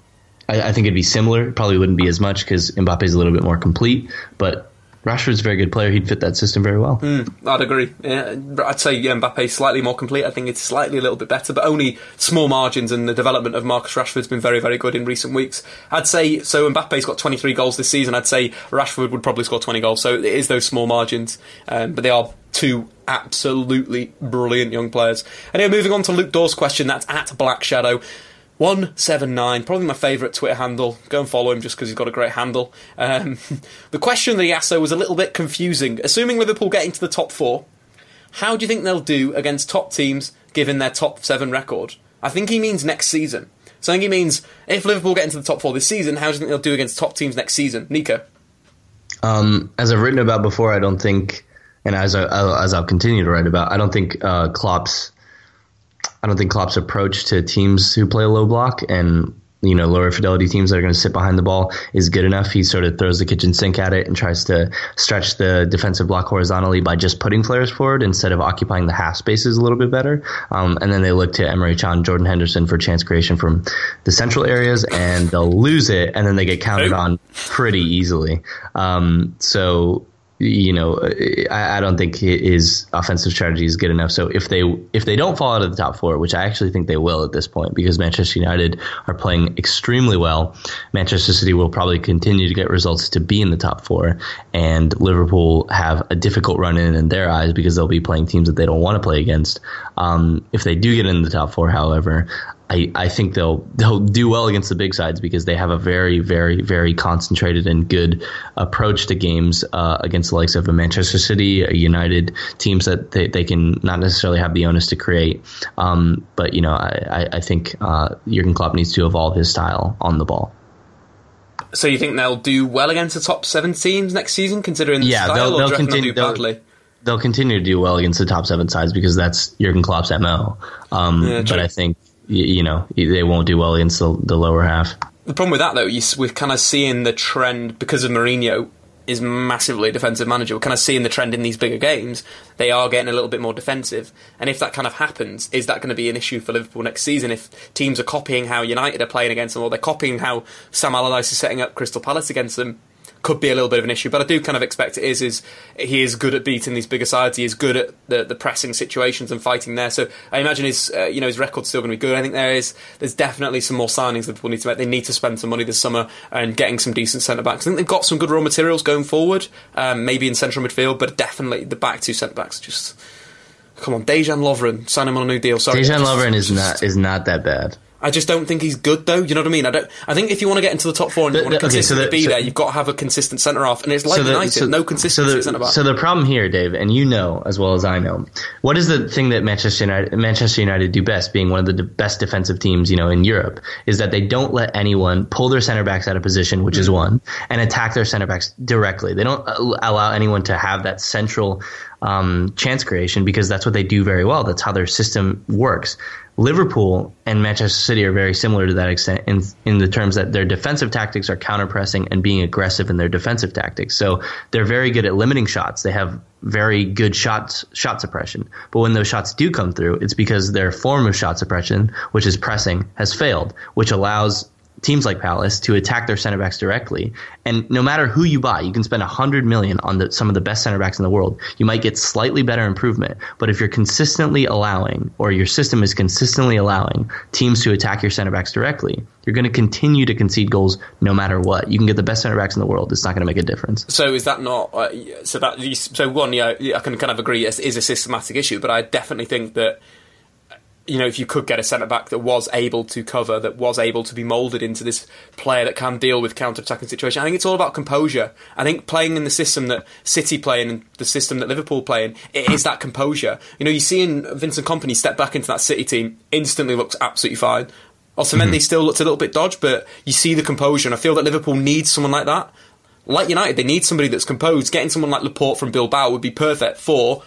I, I, think it'd be similar. Probably wouldn't be as much because Mbappe is a little bit more complete, but Rashford's a very good player. He'd fit that system very well. Mm, I'd agree. Yeah, I'd say yeah, Mbappe slightly more complete. I think it's slightly a little bit better, but only small margins. And the development of Marcus Rashford's been very, very good in recent weeks. I'd say so. Mbappe's got 23 goals this season. I'd say Rashford would probably score 20 goals. So it is those small margins, um, but they are two absolutely brilliant young players. Anyway, moving on to Luke Dawes' question. That's at Black Shadow. 179, probably my favourite Twitter handle. Go and follow him just because he's got a great handle. Um, the question that he asked, though, was a little bit confusing. Assuming Liverpool get into the top four, how do you think they'll do against top teams given their top seven record? I think he means next season. So I think he means if Liverpool get into the top four this season, how do you think they'll do against top teams next season? Nico? Um, as I've written about before, I don't think, and as, I, as I'll continue to write about, I don't think uh, Klopp's I don't think Klopp's approach to teams who play a low block and you know lower fidelity teams that are going to sit behind the ball is good enough. He sort of throws the kitchen sink at it and tries to stretch the defensive block horizontally by just putting players forward instead of occupying the half spaces a little bit better. Um, and then they look to Emre Can, Jordan Henderson for chance creation from the central areas, and they'll lose it, and then they get counted on pretty easily. Um, so you know, I, I, don't think his offensive strategy is good enough. So if they if they don't fall out of the top four, which I actually think they will at this point, because Manchester United are playing extremely well, Manchester City will probably continue to get results to be in the top four, and Liverpool have a difficult run in in their eyes because they'll be playing teams that they don't want to play against. Um, if they do get in the top four, however, I, I think they'll they'll do well against the big sides because they have a very very very concentrated and good approach to games uh, against the likes of a Manchester City, a United teams that they, they can not necessarily have the onus to create. Um, but you know I, I think uh, Jurgen Klopp needs to evolve his style on the ball. So you think they'll do well against the top seven teams next season, considering the yeah, style, they'll, they'll continue they'll, badly? They'll continue to do well against the top seven sides because that's Jurgen Klopp's mo. Um, yeah, but I think you, know they won't do well against the, the lower half. The problem with that though, you, we're kind of seeing the trend because of Mourinho is massively a defensive manager. We're kind of seeing the trend in these bigger games. They are getting a little bit more defensive. And if that kind of happens, is that going to be an issue for Liverpool next season? If teams are copying how United are playing against them, or they're copying how Sam Allardyce is setting up Crystal Palace against them, could be a little bit of an issue. But I do kind of expect it is. Is he is good at beating these bigger sides. He is good at the, the pressing situations and fighting there. So I imagine his uh, you know his record's still going to be good. I think there is there's definitely some more signings that people need to make. They need to spend some money this summer and getting some decent centre backs. I think they've got some good raw materials going forward. Um, maybe in central midfield, but definitely the back two centre backs just. Come on, Dejan Lovren, sign him on a new deal. Sorry, Dejan Lovren is not is not that bad. I just don't think he's good though. You know what I mean? I don't. I think if you want to get into the top four and you want to consistently okay, so the, be so, there, you've got to have a consistent centre half, and it's like so the, United, no consistency so back. So the problem here, Dave, and you know as well as I know, what is the thing that Manchester United, Manchester United do best, being one of the best defensive teams, you know, in Europe, is that they don't let anyone pull their centre backs out of position, which mm-hmm. is one, and attack their centre backs directly. They don't allow anyone to have that central um, chance creation because that's what they do very well. That's how their system works. Liverpool and Manchester City are very similar to that extent in in the terms that their defensive tactics are counter pressing and being aggressive in their defensive tactics. So they're very good at limiting shots. They have very good shots shot suppression. But when those shots do come through, it's because their form of shot suppression, which is pressing, has failed, which allows teams like Palace to attack their center backs directly. And no matter who you buy, you can spend 100 million on the, some of the best center backs in the world. You might get slightly better improvement, but if you're consistently allowing or your system is consistently allowing teams to attack your center backs directly, you're going to continue to concede goals no matter what. You can get the best center backs in the world. It's not going to make a difference. So is that not uh, so that so one yeah I can kind of agree it is a systematic issue, but I definitely think that you know, if you could get a centre back that was able to cover, that was able to be moulded into this player that can deal with counter attacking situation, I think it's all about composure. I think playing in the system that City play in and the system that Liverpool play in, it is that composure. You know, you see in Vincent Kompany step back into that City team, instantly looks absolutely fine. Otamendi mm-hmm. still looks a little bit dodged, but you see the composure, and I feel that Liverpool needs someone like that. Like United, they need somebody that's composed. Getting someone like Laporte from Bilbao would be perfect for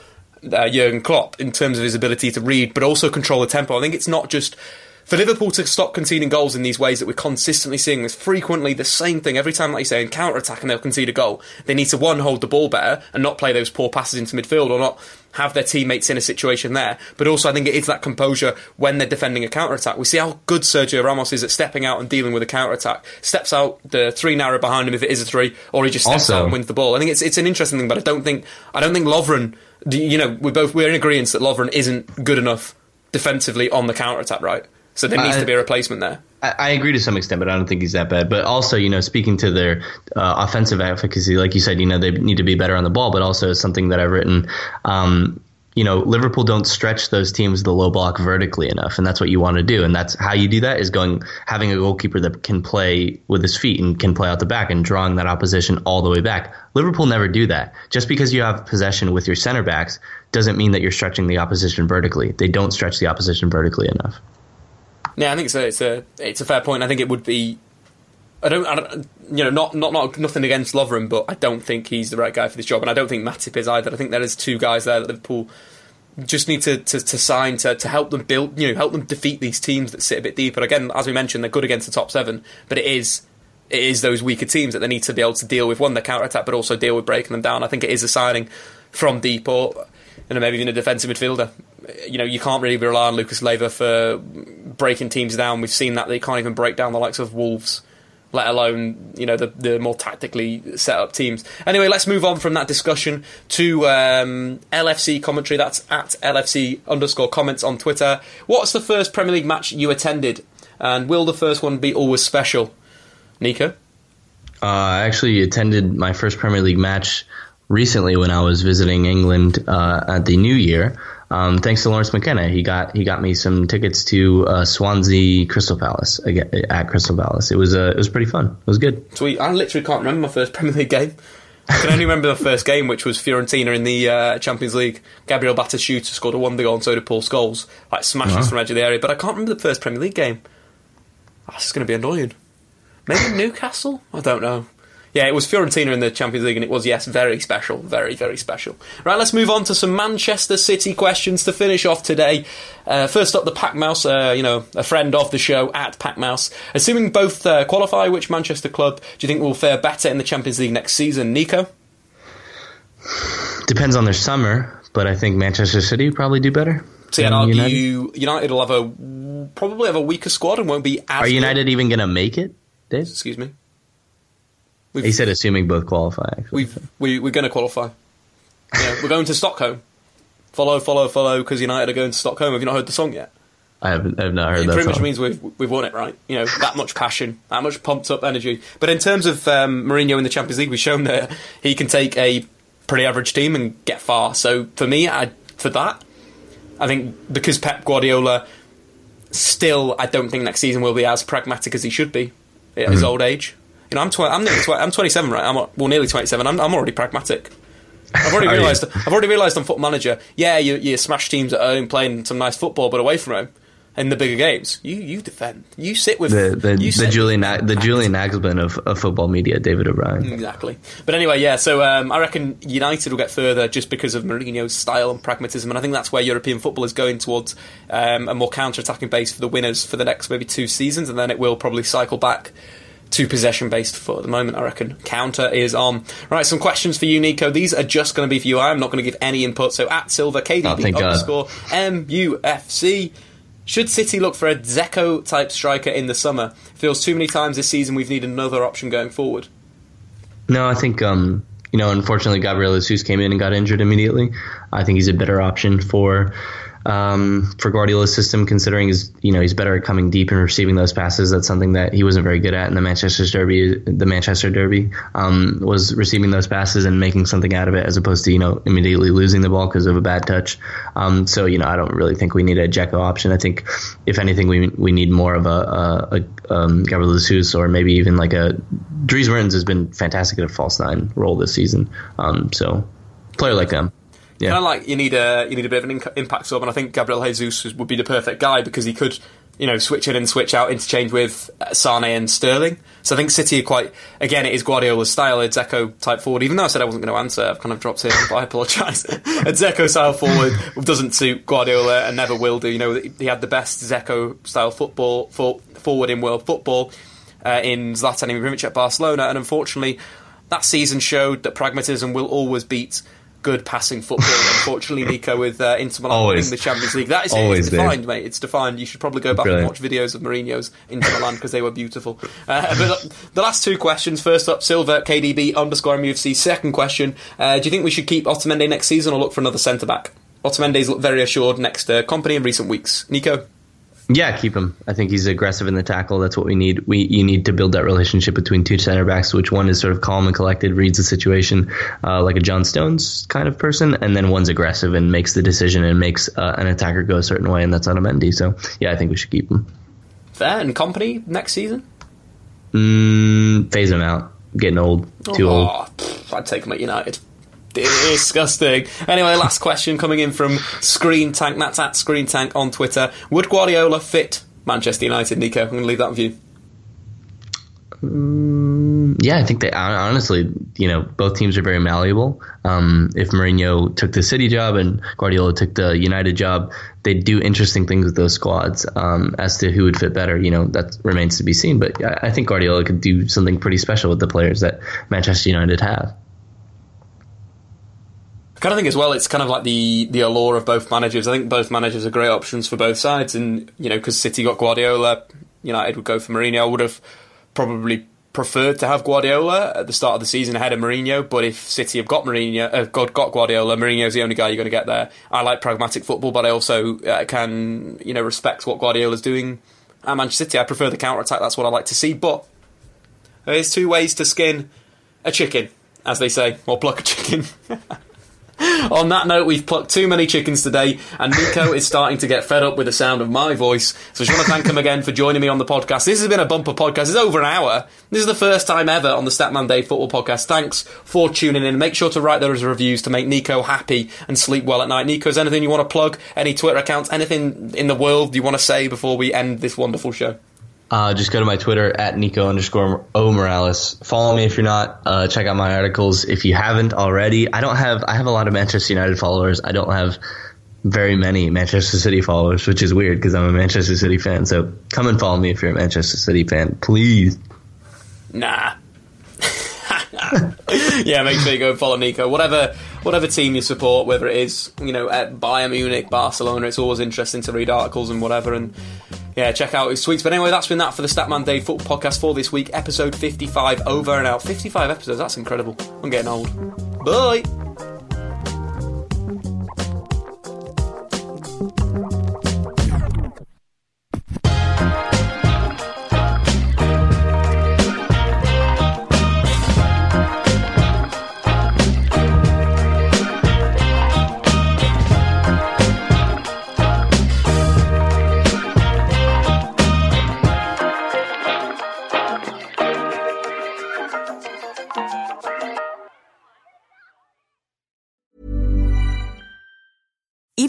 uh, Jurgen Klopp in terms of his ability to read, but also control the tempo. I think it's not just for Liverpool to stop conceding goals in these ways that we're consistently seeing is frequently the same thing every time, like you say, in counter attack and they'll concede a goal. They need to one hold the ball better and not play those poor passes into midfield or not have their teammates in a situation there. But also, I think it is that composure when they're defending a counter attack. We see how good Sergio Ramos is at stepping out and dealing with a counter attack. Steps out the three narrow behind him if it is a three, or he just steps Also- out and wins the ball. I think it's it's an interesting thing, but I don't think I don't think Lovren. You know, we both we're in agreement that Lovren isn't good enough defensively on the counter attack, right? So there needs I- to be a replacement there. I, I agree to some extent, but I don't think he's that bad. But also, you know, speaking to their uh, offensive efficacy, like you said, you know, they need to be better on the ball, but also something that I've written. Um, you know, Liverpool don't stretch those teams the low block vertically enough, and that's what you want to do. And that's how you do that is going having a goalkeeper that can play with his feet and can play out the back and drawing that opposition all the way back. Liverpool never do that. Just because you have possession with your center backs doesn't mean that you're stretching the opposition vertically. They don't stretch the opposition vertically enough. Yeah, I think it's a it's a it's a fair point. I think it would be. I don't, I don't, you know, not, not not nothing against Lovren, but I don't think he's the right guy for this job, and I don't think Matip is either. I think there is two guys there that Liverpool just need to, to, to sign to, to help them build, you know, help them defeat these teams that sit a bit deeper. Again, as we mentioned, they're good against the top seven, but it is it is those weaker teams that they need to be able to deal with one, the counter attack, but also deal with breaking them down. I think it is a signing from deep or you know, maybe even a defensive midfielder. You know, you can't really rely on Lucas Leiva for breaking teams down. We've seen that they can't even break down the likes of Wolves, let alone you know the the more tactically set up teams. Anyway, let's move on from that discussion to um, LFC commentary. That's at LFC underscore comments on Twitter. What's the first Premier League match you attended, and will the first one be always special? Nico. Uh, I actually attended my first Premier League match recently when I was visiting England uh, at the New Year. Um, thanks to Lawrence McKenna, he got he got me some tickets to uh, Swansea Crystal Palace at Crystal Palace. It was uh, it was pretty fun. It was good. Sweet. I literally can't remember my first Premier League game. I can only remember the first game, which was Fiorentina in the uh, Champions League. Gabriel Batistuta scored a wonder goal, and so did Paul Scholes. Like smashes Wow. from the edge of the area. But I can't remember the first Premier League game. This is going to be annoying. Maybe Newcastle? I don't know. Yeah, it was Fiorentina in the Champions League, and it was, yes, very special. Very, very special. Right, let's move on to some Manchester City questions to finish off today. Uh, first up, the Pack Mouse, uh, you know, a friend of the show, at Pack Mouse. Assuming both uh, qualify, which Manchester club do you think will fare better in the Champions League next season? Nico? Depends on their summer, but I think Manchester City probably do better. So yeah, I'd United. United will have a probably have a weaker squad and won't be as. Are good. United even going to make it? Dave? Excuse me. He said assuming both qualify. Actually. We've we, we're going to qualify. Yeah, we're going to Stockholm. Follow, follow, follow, because United are going to Stockholm. Have you not heard the song yet? I haven't. I have not heard it that. pretty much means we've we've won it, right? You know, that much passion, that much pumped up energy. But in terms of um, Mourinho in the Champions League, we've shown that he can take a pretty average team and get far. So for me, I for that, I think because Pep Guardiola still, I don't think next season will be as pragmatic as he should be at his Mhm. old age. You know, I'm tw- I'm, nearly tw- I'm 27, right? I'm well, nearly 27. I'm, I'm already pragmatic. I've already realised. I've already realised on Football Manager. Yeah, you, you smash teams at home playing some nice football, but away from home in the bigger games, you you defend. You sit with the the, you the Julian the Julian Nagelsmann of, of football media, David O'Brien. Exactly. But anyway, yeah, so um, I reckon United will get further just because of Mourinho's style and pragmatism, and I think that's where European football is going towards um, a more counter attacking base for the winners for the next maybe two seasons, and then it will probably cycle back to possession based for at the moment, I reckon. Counter is on. Right, some questions for you, Nico. These are just going to be for you. I'm not going to give any input. So at Silver, Oh, KDB thank God. underscore MUFC. Should City look for a Dzeko type striker in the summer? Feels too many times this season we've needed another option going forward. No, I think um, you know, unfortunately, Gabriel Jesus came in and got injured immediately. I think he's a better option for um, for Guardiola's system, considering he's you know he's better at coming deep and receiving those passes. That's something that he wasn't very good at in the Manchester Derby. The Manchester Derby um, was receiving those passes and making something out of it, as opposed to you know immediately losing the ball because of a bad touch. Um, so you know, I don't really think we need a Dzeko option. I think if anything, we we need more of a, a, a um, Gabriel Jesus or maybe even like a Dries Mertens has been fantastic at a false nine role this season. Um, so player like them. Yeah. Kind of like you need a you need a bit of an inc- impact sub, and I think Gabriel Jesus would be the perfect guy because he could you know, switch in and switch out, interchange with uh, Sane and Sterling. So I think City are quite, again, it is Guardiola's style, a Dzeko type forward. Even though I said I wasn't going to answer, I've kind of dropped in, but I apologise. a Dzeko style forward doesn't suit Guardiola and never will do. You know, he had the best Dzeko style football for, forward in world football uh, in Zlatan Ibrahimovic at Barcelona, and unfortunately, that season showed that pragmatism will always beat good passing football. Unfortunately, Nico, with uh, Inter Milan winning the Champions League, that is Always it's defined, mate. It's defined. You should probably go back Brilliant. and watch videos of Mourinho's Inter Milan because they were beautiful. Uh, but uh, the last two questions. First up, Silver KDB underscore MUFC. Second question: uh, Do you think we should keep Otamendi next season or look for another centre back? Otamendi's looked very assured next to Kompany in recent weeks. Nico. Yeah, keep him. I think he's aggressive in the tackle. That's what we need. We you need to build that relationship between two center backs, which one is sort of calm and collected, reads the situation uh, like a John Stones kind of person, and then one's aggressive and makes the decision and makes uh, an attacker go a certain way, and that's Otamendi. So yeah, I think we should keep him. Fair and Kompany next season. Mm, phase him out. Getting old, too old. Oh, pff, I'd take him at United. Disgusting. Anyway, last question coming in from Screen Tank. That's at Screen Tank on Twitter. Would Guardiola fit Manchester United, Nico? I'm going to leave that with you. Yeah, I think they honestly, you know, both teams are very malleable. Um, if Mourinho took the City job and Guardiola took the United job, they'd do interesting things with those squads. Um, as to who would fit better, you know, that remains to be seen. But I, I think Guardiola could do something pretty special with the players that Manchester United have. Kind of think as well, it's kind of like the the allure of both managers. I think both managers are great options for both sides, and you know, because City got Guardiola, United would go for Mourinho. I would have probably preferred to have Guardiola at the start of the season ahead of Mourinho, but if City have got Mourinho, uh, got, got Guardiola, Mourinho's the only guy you're going to get there. I like pragmatic football, but I also uh, can you know respect what Guardiola's doing at Manchester City. I prefer the counter attack. That's what I like to see. But there's two ways to skin a chicken, as they say, or pluck a chicken. On that note, we've plucked too many chickens today, and Nico is starting to get fed up with the sound of my voice. So I just want to thank him again for joining me on the podcast. This has been a bumper podcast. It's over an hour. This is the first time ever on the Statman Dave Football Podcast. Thanks for tuning in. Make sure to write those reviews to make Nico happy and sleep well at night. Nico, is there anything you want to plug? Any Twitter accounts? Anything in the world you want to say before we end this wonderful show? Uh, just go to my Twitter at Nico underscore O Morales. Follow me if you're not. Uh, check out my articles if you haven't already. I don't have. I have a lot of Manchester United followers. I don't have very many Manchester City followers, which is weird because I'm a Manchester City fan. So come and follow me if you're a Manchester City fan, please. Nah. yeah, make sure you go follow Nico. Whatever, whatever team you support, whether it is you know at Bayern Munich, Barcelona, it's always interesting to read articles and whatever. And yeah, check out his tweets. But anyway, that's been that for the Statman Dave Football Podcast for this week, episode fifty-five over and out. Fifty-five episodes. That's incredible. I'm getting old. Bye.